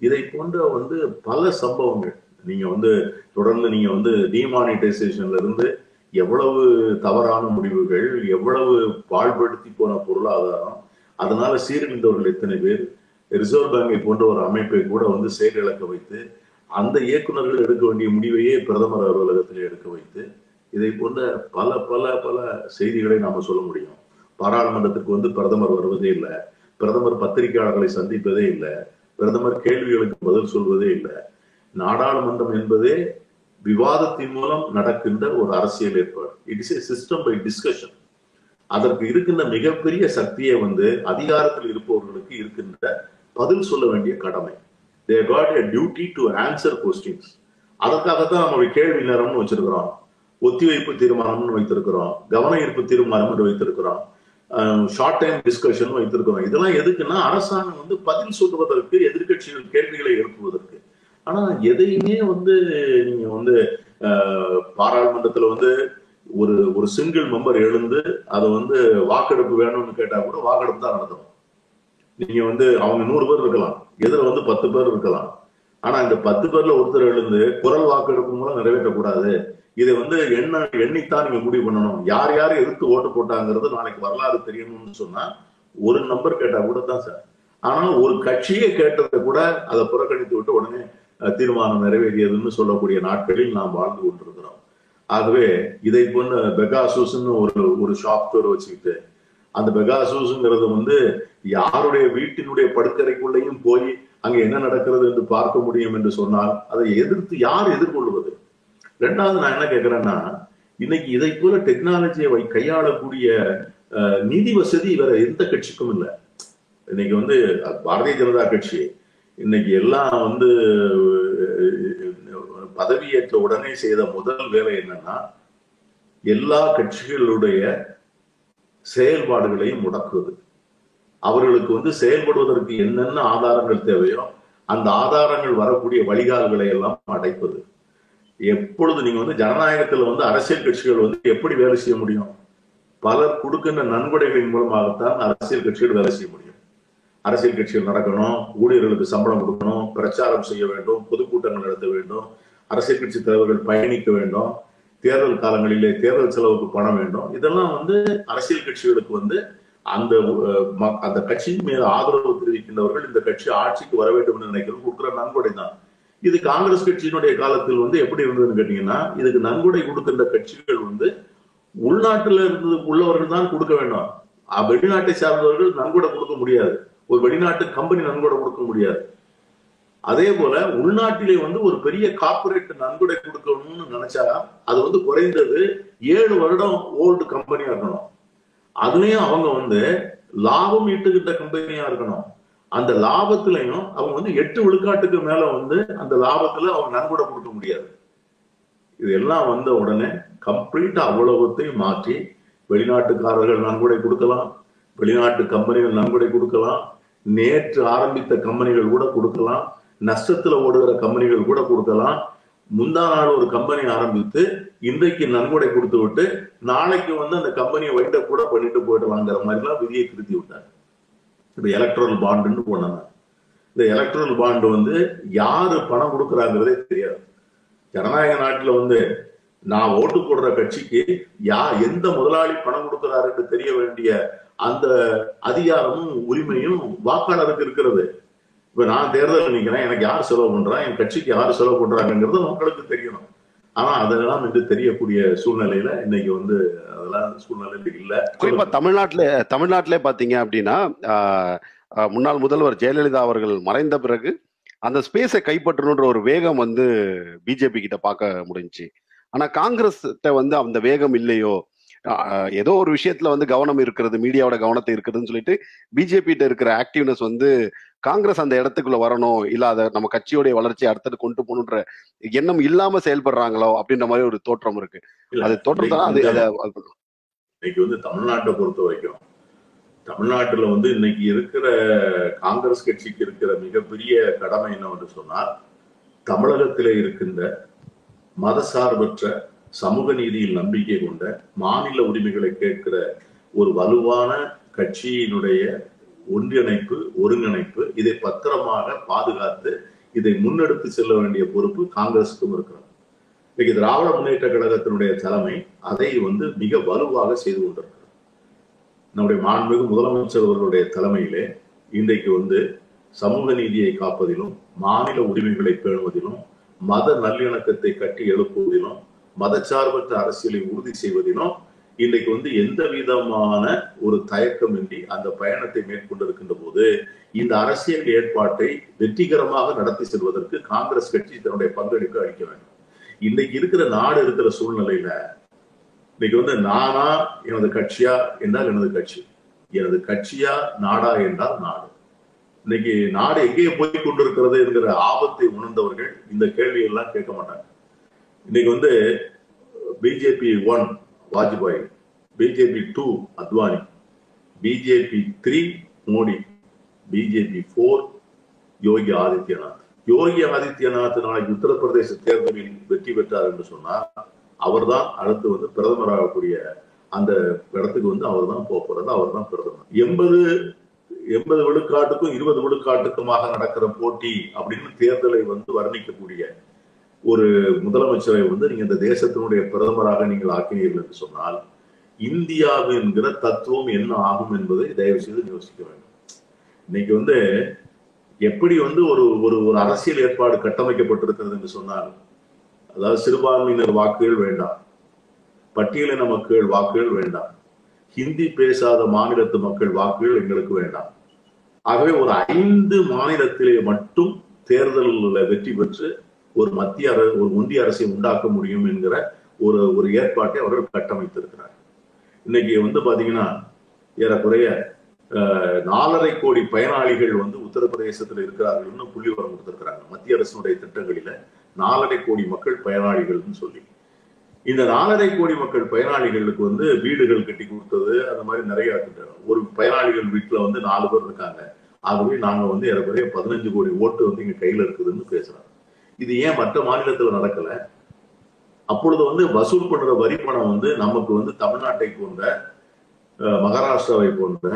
இதை போன்ற வந்து பல சம்பவங்கள் நீங்க வந்து தொடர்ந்து நீங்க வந்து டிமானிட்டைசேஷன்ல இருந்து எவ்வளவு தவறான முடிவுகள் எவ்வளவு பாழ்படுத்தி போன பொருளாதாரம் அதனால சீரழிந்தவர்கள் எத்தனை பேர் ரிசர்வ் பேங்கை போன்ற ஒரு அமைப்பை கூட வந்து செயலிழக்க வைத்து அந்த இயக்குநர்கள் எடுக்க வேண்டிய முடிவையே பிரதமர் அலுவலகத்தில் எடுக்க வைத்து இதை போன்ற பல பல பல செய்திகளை நாம சொல்ல முடியும். பாராளுமன்றத்திற்கு வந்து பிரதமர் வருவதே இல்லை. பிரதமர் பத்திரிகையாளர்களை சந்திப்பதே இல்லை. பிரதமர் கேள்விகளுக்கு பதில் சொல்வதே இல்லை. நாடாளுமன்றம் என்பதே விவாதத்தின் மூலம் நடக்கின்ற ஒரு அரசியல் ஏற்பாடு. It is a system by discussion அதற்கு இருக்கின்ற மிகப்பெரிய சக்தியை வந்து அதிகாரத்தில் இருப்பவர்களுக்கு இருக்கின்ற பதில் சொல்ல வேண்டிய கடமை. They got a duty to answer questions அதற்காகத்தான் நம்மளுடைய கேள்வி நேரம்னு வச்சிருக்கிறோம். ஒத்திவைப்பு தீர்மானம்னு வைத்திருக்கிறோம் கவன ஈர்ப்பு தீர்மானம் என்று வைத்திருக்கிறோம் ஷார்ட் டைம் டிஸ்கஷன் வைத்திருக்கிறோம். இதெல்லாம் எதுக்குன்னா அரசாங்கம் வந்து பதில் சொல்வதற்கு எதிர்கட்சிகள் கேள்விகளை எழுப்புவதற்கு. ஆனா எதையுமே வந்து நீங்க வந்து பாராளுமன்றத்துல வந்து ஒரு ஒரு சிங்கிள் மெம்பர் எழுந்து அதை வந்து வாக்கெடுப்பு வேணும்னு கேட்டா கூட வாக்கெடுப்பு தான் நடத்தணும். நீங்க வந்து அவங்க நூறு பேர் இருக்கலாம் எதிர வந்து பத்து பேர் இருக்கலாம். ஆனா இந்த பத்து பேர்ல ஒருத்தர் எழுந்து குரல் வாக்கெடுப்பு மூலம் நிறைவேற்றக்கூடாது. இதை வந்து என்ன எண்ணித்தான் நீங்க முடிவு பண்ணணும். யார் யார் எதிர்த்து ஓட்டு போட்டாங்கிறது நாளைக்கு வரலாறு தெரியணும்னு சொன்னா ஒரு நம்பர் கேட்டா கூட தான் சார். ஆனா ஒரு கட்சியை கேட்டதை கூட அதை புறக்கணித்து விட்டு உடனே தீர்மானம் நிறைவேறியதுன்னு சொல்லக்கூடிய நாட்களில் நாம் வாழ்ந்து கொண்டிருக்கிறோம். ஆகவே இதை போன்ற பெகாசூஸ்ன்னு ஒரு ஒரு சாஃப்ட்வேர் வச்சுக்கிட்டு அந்த பெகாசூஸ்ங்கிறது வந்து யாருடைய வீட்டினுடைய படுக்கறைக்குள்ளேயும் போய் அங்க என்ன நடக்கிறது என்று பார்க்க முடியும் என்று சொன்னால் அதை எதிர்த்து யார் எதிர்கொள்வது? ரெண்டாவது நான் என்ன கேட்கிறேன்னா இன்னைக்கு இதை போல டெக்னாலஜியை கையாளக்கூடிய நிதி வசதி வேற எந்த கட்சிக்கும் இல்லை. இன்னைக்கு வந்து பாரதிய ஜனதா கட்சி இன்னைக்கு எல்லாம் வந்து பதவியேற்ற உடனே செய்த முதல் வேலை என்னன்னா எல்லா கட்சிகளுடைய செயல்பாடுகளையும் முடக்குவது. அவர்களுக்கு வந்து செயல்படுவதற்கு என்னென்ன ஆதாரங்கள் தேவையோ அந்த ஆதாரங்கள் வரக்கூடிய வழிகால்களை எல்லாம் அடைப்பது. எப்பொழுது நீங்க வந்து ஜனநாயகத்துல வந்து அரசியல் கட்சிகள் வந்து எப்படி வேலை செய்ய முடியும்? பலர் கொடுக்கின்ற நன்கொடைகளின் மூலமாகத்தான் அரசியல் கட்சிகள் வேலை செய்ய முடியும். அரசியல் கட்சிகள் நடக்கணும் ஊழியர்களுக்கு சம்பளம் கொடுக்கணும் பிரச்சாரம் செய்ய வேண்டும் பொதுக்கூட்டங்கள் நடத்த வேண்டும் அரசியல் கட்சி தலைவர்கள் பயணிக்க வேண்டும் தேர்தல் காலங்களிலே தேர்தல் செலவுக்கு பணம் வேண்டும். இதெல்லாம் வந்து அரசியல் கட்சிகளுக்கு வந்து அந்த அந்த கட்சியின் மேல ஆதரவு தெரிவிக்கின்றவர்கள் இந்த கட்சி ஆட்சிக்கு வர வேண்டும் என்று நினைக்கிறது கொடுக்குற நன்கொடை தான் இது காங்கிரஸ் கட்சியினுடைய காலத்தில் வந்து எப்படி இருந்ததுன்னு கேட்டீங்கன்னா இதுக்கு நன்கொடை கொடுக்கின்ற கட்சிகள் வந்து உள்நாட்டுல இருந்து உள்ளவர்கள் தான் கொடுக்க வேண்டும். வெளிநாட்டை சார்ந்தவர்கள் நன்கொடை கொடுக்க முடியாது. ஒரு வெளிநாட்டு கம்பெனி நன்கொடை கொடுக்க முடியாது. அதே போல உள்நாட்டிலே வந்து ஒரு பெரிய கார்ப்பரேட் நன்கொடை கொடுக்கணும்னு நினைச்சா அது வந்து குறைந்தது ஏழு வருடம் ஓல்டு கம்பெனியா இருக்கணும். அதுலயும் அவங்க வந்து லாபம் ஈட்டுகின்ற கம்பெனியா இருக்கணும். அந்த லாபத்திலையும் அவங்க வந்து எட்டு விழுக்காட்டுக்கு மேல வந்து அந்த லாபத்துல அவங்க நன்கொடை கொடுக்க முடியாது. இது எல்லாம் வந்த உடனே கம்ப்ளீட்டா அவ்வளவத்தையும் மாற்றி வெளிநாட்டுக்காரர்கள் நன்கொடை கொடுக்கலாம் வெளிநாட்டு கம்பெனிகள் நன்கொடை கொடுக்கலாம் நேற்று ஆரம்பித்த கம்பெனிகள் கூட கொடுக்கலாம் நஷ்டத்துல ஓடுகிற கம்பெனிகள் கூட கொடுக்கலாம். முந்தா நாள் ஒரு கம்பெனி ஆரம்பித்து இன்றைக்கு நன்கொடை கொடுத்து விட்டு நாளைக்கு வந்து அந்த கம்பெனியை வைண்ட கூட பண்ணிட்டு போயிடலாங்கிற மாதிரிலாம் விதியை திருத்தி விட்டாங்க. இந்த எலக்ட்ரல் பாண்டுன்னு போனாங்க இந்த எலக்ட்ரல் பாண்டு வந்து யாரு பணம் கொடுக்குறாங்கிறதே தெரியாது. ஜனநாயக நாட்டுல வந்து நான் ஓட்டு போடுற கட்சிக்கு யா எந்த முதலாளி பணம் கொடுக்கிறாருன்னு தெரிய வேண்டிய அந்த அதிகாரமும் உரிமையும் வாக்காளருக்கு இருக்கிறது. இப்ப நான் தேர்தல் நிக்கிறேன் எனக்கு யார் செலவு பண்றான் என் கட்சிக்கு யார் செலவு பண்றாங்கிறது மக்களுக்கு தெரியணும். ஆனா அதெல்லாம் வந்து தெரியக்கூடிய சூழ்நிலையில இன்னைக்கு வந்து அதெல்லாம் சூழ்நிலையில இல்ல. குறிப்பா தமிழ்நாட்டுல தமிழ்நாட்டிலே பாத்தீங்க அப்படின்னா ஆஹ், முன்னாள் முதல்வர் ஜெயலலிதா அவர்கள் மறைந்த பிறகு அந்த ஸ்பேஸை கைப்பற்றணுன்ற ஒரு வேகம் வந்து பிஜேபி கிட்ட பார்க்க முடிஞ்சுச்சு. ஆனா காங்கிரஸ் வந்து அந்த வேகம் இல்லையோ ஏதோ ஒரு விஷயத்துல வந்து கவனம் இருக்கிறது மீடியாவோட கவனத்தை இருக்குதுன்னு சொல்லிட்டு பிஜேபி கிட்ட இருக்கிற ஆக்டிவ்னஸ் வந்து காங்கிரஸ் அந்த இடத்துக்குள்ள வரணும் இல்ல அதை நம்ம கட்சியோடைய வளர்ச்சியை அடுத்தது கொண்டு போகணுன்ற எண்ணம் இல்லாம செயல்படுறாங்களோ அப்படின்ற மாதிரி ஒரு தோற்றம் இருக்கு. அது தோற்றம் தான் அது அதை வந்து- இன்னைக்கு வந்து தமிழ்நாட்டை பொறுத்த வரைக்கும் தமிழ்நாட்டுல வந்து இன்னைக்கு இருக்கிற காங்கிரஸ் கட்சிக்கு இருக்கிற மிகப்பெரிய கடமை என்னவென்று சொன்னால் தமிழகத்திலே இருக்கின்ற மதசார்பற்ற சமூக நீதியில் நம்பிக்கை கொண்ட மாநில உரிமைகளை கேட்கிற ஒரு வலுவான கட்சியினுடைய ஒன்றிணைப்பு ஒருங்கிணைப்பு இதை பத்திரமாக பாதுகாத்து இதை முன்னெடுத்து செல்ல வேண்டிய பொறுப்பு காங்கிரசுக்கும் இருக்கிறது. இன்னைக்கு திராவிட முன்னேற்ற கழகத்தினுடைய தலைமை அதை வந்து மிக வலுவாக செய்து கொண்டிருக்கிறது. நம்முடைய மாண்புமிகு முதலமைச்சர் அவர்களுடைய தலைமையிலே இன்றைக்கு வந்து சமூக நீதியை காப்பதிலும் மாநில உரிமைகளை பேணுவதிலும் மத நல்லிணக்கத்தை கட்டி எழுப்புவதிலும் மதச்சார்பற்ற அரசியலை உறுதி செய்வதிலும் இன்றைக்கு வந்து எந்த விதமான ஒரு தயக்கமின்றி அந்த பயணத்தை மேற்கொண்டிருக்கின்ற போது இந்த அரசியல் ஏற்பாட்டை வெற்றிகரமாக நடத்தி செல்வதற்கு காங்கிரஸ் கட்சி தன்னுடைய பங்களிப்பு அளிக்க வேண்டும். இன்னைக்கு இருக்கிற நாடு இருக்கிற சூழ்நிலையில இன்னைக்கு வந்து நானா எனது கட்சியா என்றால் எனது கட்சி. எனது கட்சியா நாடா என்றால் நாடு. இன்னைக்கு நாடு எங்கே போய் கொண்டிருக்கிறது என்கிற ஆபத்தை உணர்ந்தவர்கள் இந்த கேள்வியெல்லாம் கேட்க மாட்டாங்க. இன்னைக்கு வந்து BJP one Vajpayee. BJP two Advani. BJP three Modi. BJP four Yogi Adityanath. Yogi Adityanath நாளைக்கு உத்தரப்பிரதேச தேர்தலில் வெற்றி பெற்றார் என்று சொன்னார் அவர்தான் அடுத்து வந்து பிரதமராகக்கூடிய அந்த இடத்துக்கு வந்து அவர் தான் போறது அவர் தான் பிரதமர். எண்பது எண்பது விழுக்காட்டுக்கும் இருபது விழுக்காட்டுக்குமாக நடக்கிற போட்டி அப்படின்னு தேர்தலை வந்து வர்ணிக்கக்கூடிய ஒரு முதலமைச்சரை வந்து நீங்க இந்த தேசத்தினுடைய பிரதமராக நீங்கள் ஆக்கினீர்கள் என்று சொன்னால் இந்தியாவு என்கிற தத்துவம் என்ன ஆகும் என்பதை தயவு செய்து யோசிக்க வேண்டும். இன்னைக்கு வந்து எப்படி வந்து ஒரு ஒரு ஒரு அரசியல் ஏற்பாடு கட்டமைக்கப்பட்டிருக்கிறது என்று சொன்னால் அதாவது சிறுபான்மையினர் வாக்குகள் வேண்டாம் பட்டியலின மக்கள் வாக்குகள் வேண்டாம் ஹிந்தி பேசாத மாநிலத்து மக்கள் வாக்குகள் எங்களுக்கு வேண்டாம். ஆகவே ஒரு ஐந்து மாநிலத்திலே மட்டும் தேர்தலில் வெற்றி பெற்று ஒரு மத்திய அரசு ஒரு ஒன்றிய அரசை உண்டாக்க முடியும் என்கிற ஒரு ஒரு ஏற்பாட்டை அவர்கள் கட்டமைத்திருக்கிறார். இன்னைக்கு வந்து பாத்தீங்கன்னா ஏறக்குறைய நாலரை கோடி பயனாளிகள் வந்து உத்தரப்பிரதேசத்தில் இருக்கிறார்கள்னு புள்ளி வரம் கொடுத்திருக்கிறாங்க. மத்திய அரசினுடைய திட்டங்களில நாலரை கோடி மக்கள் பயனாளிகள்னு சொல்லி. இந்த நாலரை கோடி மக்கள் பயனாளிகளுக்கு வந்து வீடுகள் கட்டி கொடுத்தது அந்த மாதிரி நிறைய ஒரு பயனாளிகள் வீட்டுல வந்து நாலு பேர் இருக்காங்க. ஆகவே நாங்க வந்து ஏறக்குறைய பதினஞ்சு கோடி ஓட்டு வந்து இங்க கையில இருக்குதுன்னு பேசுறாங்க. இது ஏன் மற்ற மாநிலத்துல நடக்கல? அப்பொழுது வந்து வசூல் பண்ற வரி பணம் வந்து நமக்கு வந்து தமிழ்நாட்டை போன்ற அஹ், மகாராஷ்டிராவை போன்ற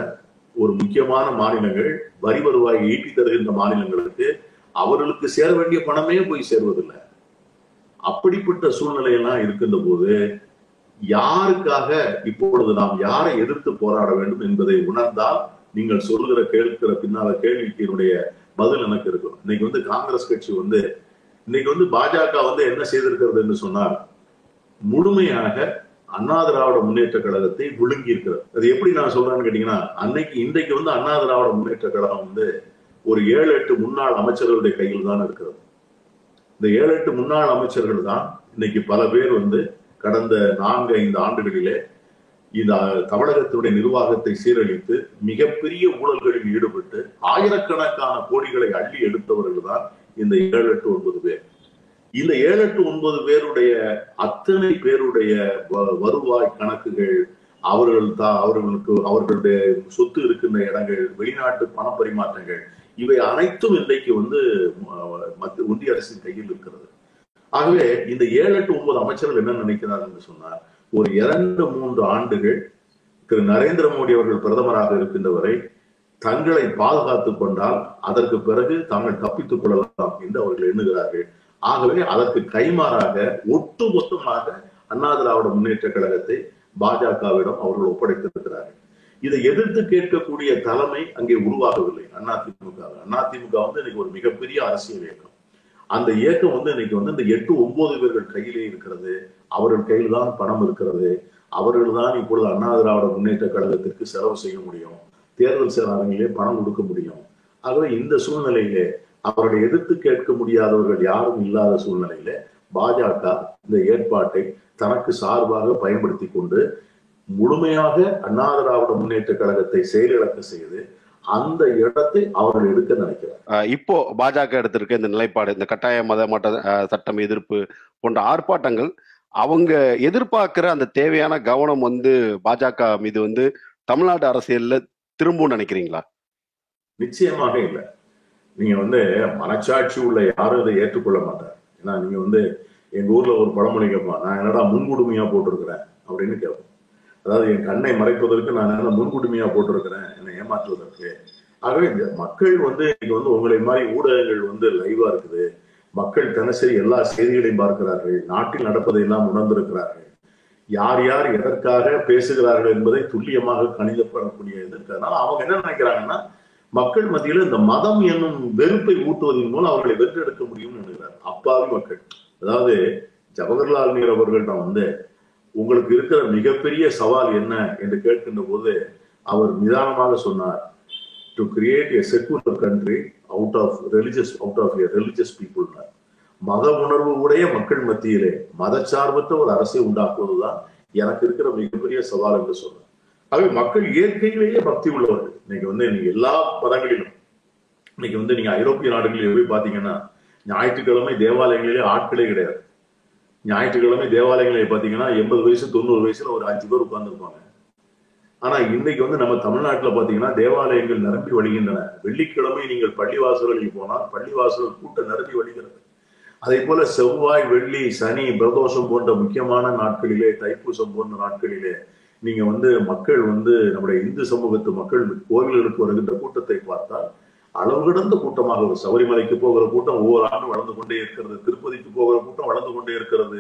ஒரு முக்கியமான மாநிலங்கள் வரி வருவாய் ஈட்டி தருகின்ற மாநிலங்களுக்கு அவர்களுக்கு சேர வேண்டிய பணமே போய் சேர்வதில்லை. அப்படிப்பட்ட சூழ்நிலையெல்லாம் இருக்கின்ற போது யாருக்காக இப்பொழுது நாம் யாரை எதிர்த்து போராட வேண்டும் என்பதை உணர்ந்தால் நீங்கள் சொல்கிற கேட்கிற பின்னால கேள்விக்கு என்னுடைய பதில் எனக்கு இருக்கும். இன்னைக்கு வந்து காங்கிரஸ் கட்சி வந்து இன்னைக்கு வந்து பாஜக வந்து என்ன செய்திருக்கிறது என்று சொன்னால் முழுமையாக அண்ணா திராவிட முன்னேற்ற கழகத்தை விழுங்கி இருக்கிறது அது எப்படி நான் சொல்றேன்னு கேட்டீங்கன்னா அன்னைக்கு இன்றைக்கு வந்து அண்ணா திராவிட முன்னேற்ற கழகம் வந்து ஒரு ஏழு எட்டு முன்னாள் அமைச்சர்களுடைய கையில் தான் இருக்கிறது. இந்த ஏழு எட்டு முன்னாள் அமைச்சர்கள் தான் இன்னைக்கு பல பேர் வந்து கடந்த நான்கு ஐந்து ஆண்டுகளிலே இந்த தமிழகத்தினுடைய நிர்வாகத்தை சீரழித்து மிகப்பெரிய ஊழல்களில் ஈடுபட்டு ஆயிரக்கணக்கான கோடிகளை அள்ளி எடுத்தவர்கள் தான் இந்த ஏழு எட்டு ஒன்பது பேர். இந்த ஏழு எட்டு ஒன்பது பேருடைய அத்தனை பேருடைய வ- வருவாய் கணக்குகள் அவர்கள் தான் அவர்களுக்கு அவர்களுடைய சொத்து இருக்கின்ற இடங்கள் வெளிநாட்டு பண பரிமாற்றங்கள் இவை அனைத்தும் இன்றைக்கு வந்து மத்திய ஒன்றிய அரசின் கையில் இருக்கிறது. ஆகவே இந்த ஏழு எட்டு ஒன்பது அமைச்சர்கள் என்ன நினைக்கிறார் என்று சொன்னார் ஒரு இரண்டு மூன்று ஆண்டுகள் திரு நரேந்திர மோடி அவர்கள் பிரதமராக இருக்கின்ற வரை தங்களை பாதுகாத்துக் கொண்டால் அதற்கு பிறகு தாங்கள் தப்பித்துக் கொள்ளலாம் என்று அவர்கள் எண்ணுகிறார்கள். ஆகவே அதற்கு கைமாறாக ஒட்டுமொத்தமாக அண்ணா திராவிட முன்னேற்ற கழகத்தை பாஜகவிடம் அவர்கள் ஒப்படைத்திருக்கிறார்கள். இதை எதிர்த்து கேட்கக்கூடிய தலைமை அங்கே உருவாகவில்லை அதிமுக அதிமுக வந்து இன்னைக்கு ஒரு மிகப்பெரிய அரசியல் இயக்கம். அந்த இயக்கம் வந்து இன்னைக்கு வந்து இந்த எட்டு ஒன்பது பேர்கள் கையிலே இருக்கிறது. அவர்கள் கையில் தான் பணம் இருக்கிறது. அவர்கள் தான் இப்பொழுது அண்ணா திராவிட முன்னேற்ற கழகத்திற்கு செலவு செய்ய முடியும். தேர்தல் செயலாளர்களே பணம் கொடுக்க முடியும். ஆகவே இந்த சூழ்நிலையிலே அவர்களை எதிர்த்து கேட்க முடியாதவர்கள் யாரும் இல்லாத சூழ்நிலையில பாஜக இந்த ஏற்பாட்டை தனக்கு சார்பாக பயன்படுத்தி கொண்டு முழுமையாக அண்ணா திராவிட முன்னேற்ற கழகத்தை செயலிழக்க செய்து அந்த இடத்தை அவர்கள் எடுக்க நினைக்கிறார். இப்போ பாஜக எடுத்திருக்க இந்த நிலைப்பாடு இந்த கட்டாய மத அஹ், சட்டம் எதிர்ப்பு போன்ற ஆர்ப்பாட்டங்கள் அவங்க எதிர்பார்க்கிற அந்த தேவையான கவனம் வந்து பாஜக மீது வந்து தமிழ்நாடு அரசியல்ல திரும்பவும் நினைக்கிறீங்களா? நிச்சயமாக இல்லை. நீங்க வந்து மனச்சாட்சி உள்ள யாரும் இதை ஏற்றுக்கொள்ள மாட்டார். ஏன்னா நீங்க வந்து எங்க ஊர்ல ஒரு பழமொழி கேட்பான் நான் என்னடா முன்குடுமையா போட்டிருக்கிறேன்? அப்படின்னு கேட்போம். அதாவது என் கண்ணை மறைப்பதற்கு நான் என்ன முன்குடுமையா போட்டிருக்கிறேன்? என்னை ஏமாற்றுவதற்கு. ஆகவே இந்த மக்கள் வந்து இன்னைக்கு வந்து உங்களை மாதிரி ஊடகங்கள் வந்து லைவா இருக்குது. மக்கள் தினசரி எல்லா செய்திகளையும் பார்க்கிறார்கள். நாட்டில் நடப்பதை எல்லாம் உணர்ந்திருக்கிறார்கள். யார் யார் எதற்காக பேசுகிறார்கள் என்பதை துல்லியமாக கணிதப்படக்கூடிய இது இருக்கிறதுனால அவங்க என்ன நினைக்கிறாங்கன்னா மக்கள் மத்தியில இந்த மதம் என்னும் வெறுப்பை ஊட்டுவதன் மூலம் அவர்களை வென்றெடுக்க முடியும்னு நினைக்கிறார். அப்பாவி மக்கள். அதாவது ஜவஹர்லால் நேரு அவர்கள்ட்ட வந்து உங்களுக்கு இருக்கிற மிகப்பெரிய சவால் என்ன? என்று கேட்கின்ற போது அவர் நிதானமாக சொன்னார் to create a secular country out of religious out of religious people மத உணர்வு உடைய மக்கள் மத்தியிலே மதச்சார்பற்ற ஒரு அரசை உண்டாக்குவதுதான் எனக்கு இருக்கிற மிகப்பெரிய சவால் என்று சொன்னார் ஆகவே மக்கள் இயற்கையிலேயே பக்தி உள்ளவர்கள் இன்னைக்கு வந்து நீங்க எல்லா மதங்களிலும் இன்னைக்கு வந்து நீங்க ஐரோப்பிய நாடுகளில் போய் பாத்தீங்கன்னா ஞாயிற்றுக்கிழமை தேவாலயங்களிலே ஆட்களே கிடையாது. ஞாயிற்றுக்கிழமை தேவாலயங்களில் பாத்தீங்கன்னா எண்பது வயசு தொண்ணூறு வயசுல ஒரு அஞ்சு பேர் உட்கார்ந்துருப்பாங்க. ஆனா இன்னைக்கு வந்து நம்ம தமிழ்நாட்டுல பாத்தீங்கன்னா தேவாலயங்கள் நிரம்பி வழிகின்றன. வெள்ளிக்கிழமை நீங்கள் பள்ளிவாசல்களில் போனால் பள்ளிவாசல் கூட்டம் நிரம்பி வழிகிறது. அதே போல செவ்வாய் வெள்ளி சனி பிரதோஷம் போன்ற முக்கியமான நாட்களிலே தைப்பூசம் போன்ற நாட்களிலே நீங்க வந்து மக்கள் வந்து நம்முடைய இந்து சமூகத்து மக்கள் கோவில்களுக்கு வருகின்ற கூட்டத்தை பார்த்தால் அளவு கடந்த கூட்டமாக ஒரு சபரிமலைக்கு போகிற கூட்டம் ஒவ்வொரு ஆண்டும் வளர்ந்து கொண்டே இருக்கிறது திருப்பதிக்கு போகிற கூட்டம் வளர்ந்து கொண்டே இருக்கிறது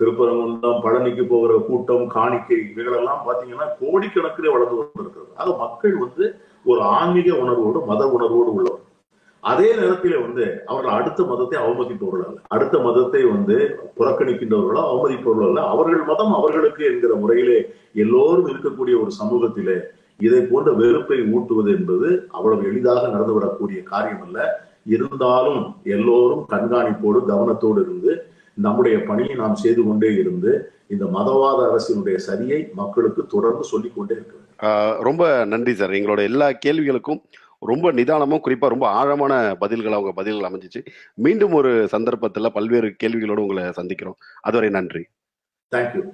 திருப்பரங்குன்றம் பழனிக்கு போகிற கூட்டம் காணிக்கை இவைகளெல்லாம் பாத்தீங்கன்னா கோடிக்கணக்கிலே வளர்ந்து கொண்டிருக்கிறது. ஆக மக்கள் வந்து ஒரு ஆன்மீக உணர்வோடு மத உணர்வோடு உள்ளவர். அதே நேரத்தில் வந்து அவர்கள் அடுத்த மதத்தை அவமதிப்பவர்கள் அல்ல. அடுத்த மதத்தை வந்து புறக்கணிக்கின்றவர்களோ அவமதிப்பவர்களோ அல்ல. அவர்கள் மதம் அவர்களுக்கு என்கிற முறையிலே எல்லோரும் இருக்கக்கூடிய ஒரு சமூகத்திலே இதை போன்ற வெறுப்பை ஊட்டுவது என்பது அவ்வளவு எளிதாக நடந்துவிடக்கூடிய காரியம் அல்ல இருந்தாலும் எல்லோரும் கண்காணிப்போடு கவனத்தோடு இருந்து நம்முடைய பணியை நாம் செய்து கொண்டே இருந்து இந்த மதவாத அரசினுடைய சரியை மக்களுக்கு தொடர்ந்து சொல்லிக் கொண்டே இருக்க ரொம்ப நன்றி சார். எங்களோட எல்லா கேள்விகளுக்கும் ரொம்ப நிதானமும் குறிப்பா ரொம்ப ஆழமான பதில்கள் அவங்க பதில்கள் அமைஞ்சிச்சு. மீண்டும் ஒரு சந்தர்ப்பத்துல பல்வேறு கேள்விகளோடு உங்களை சந்திக்கிறோம். அதுவரை நன்றி. தேங்க்யூ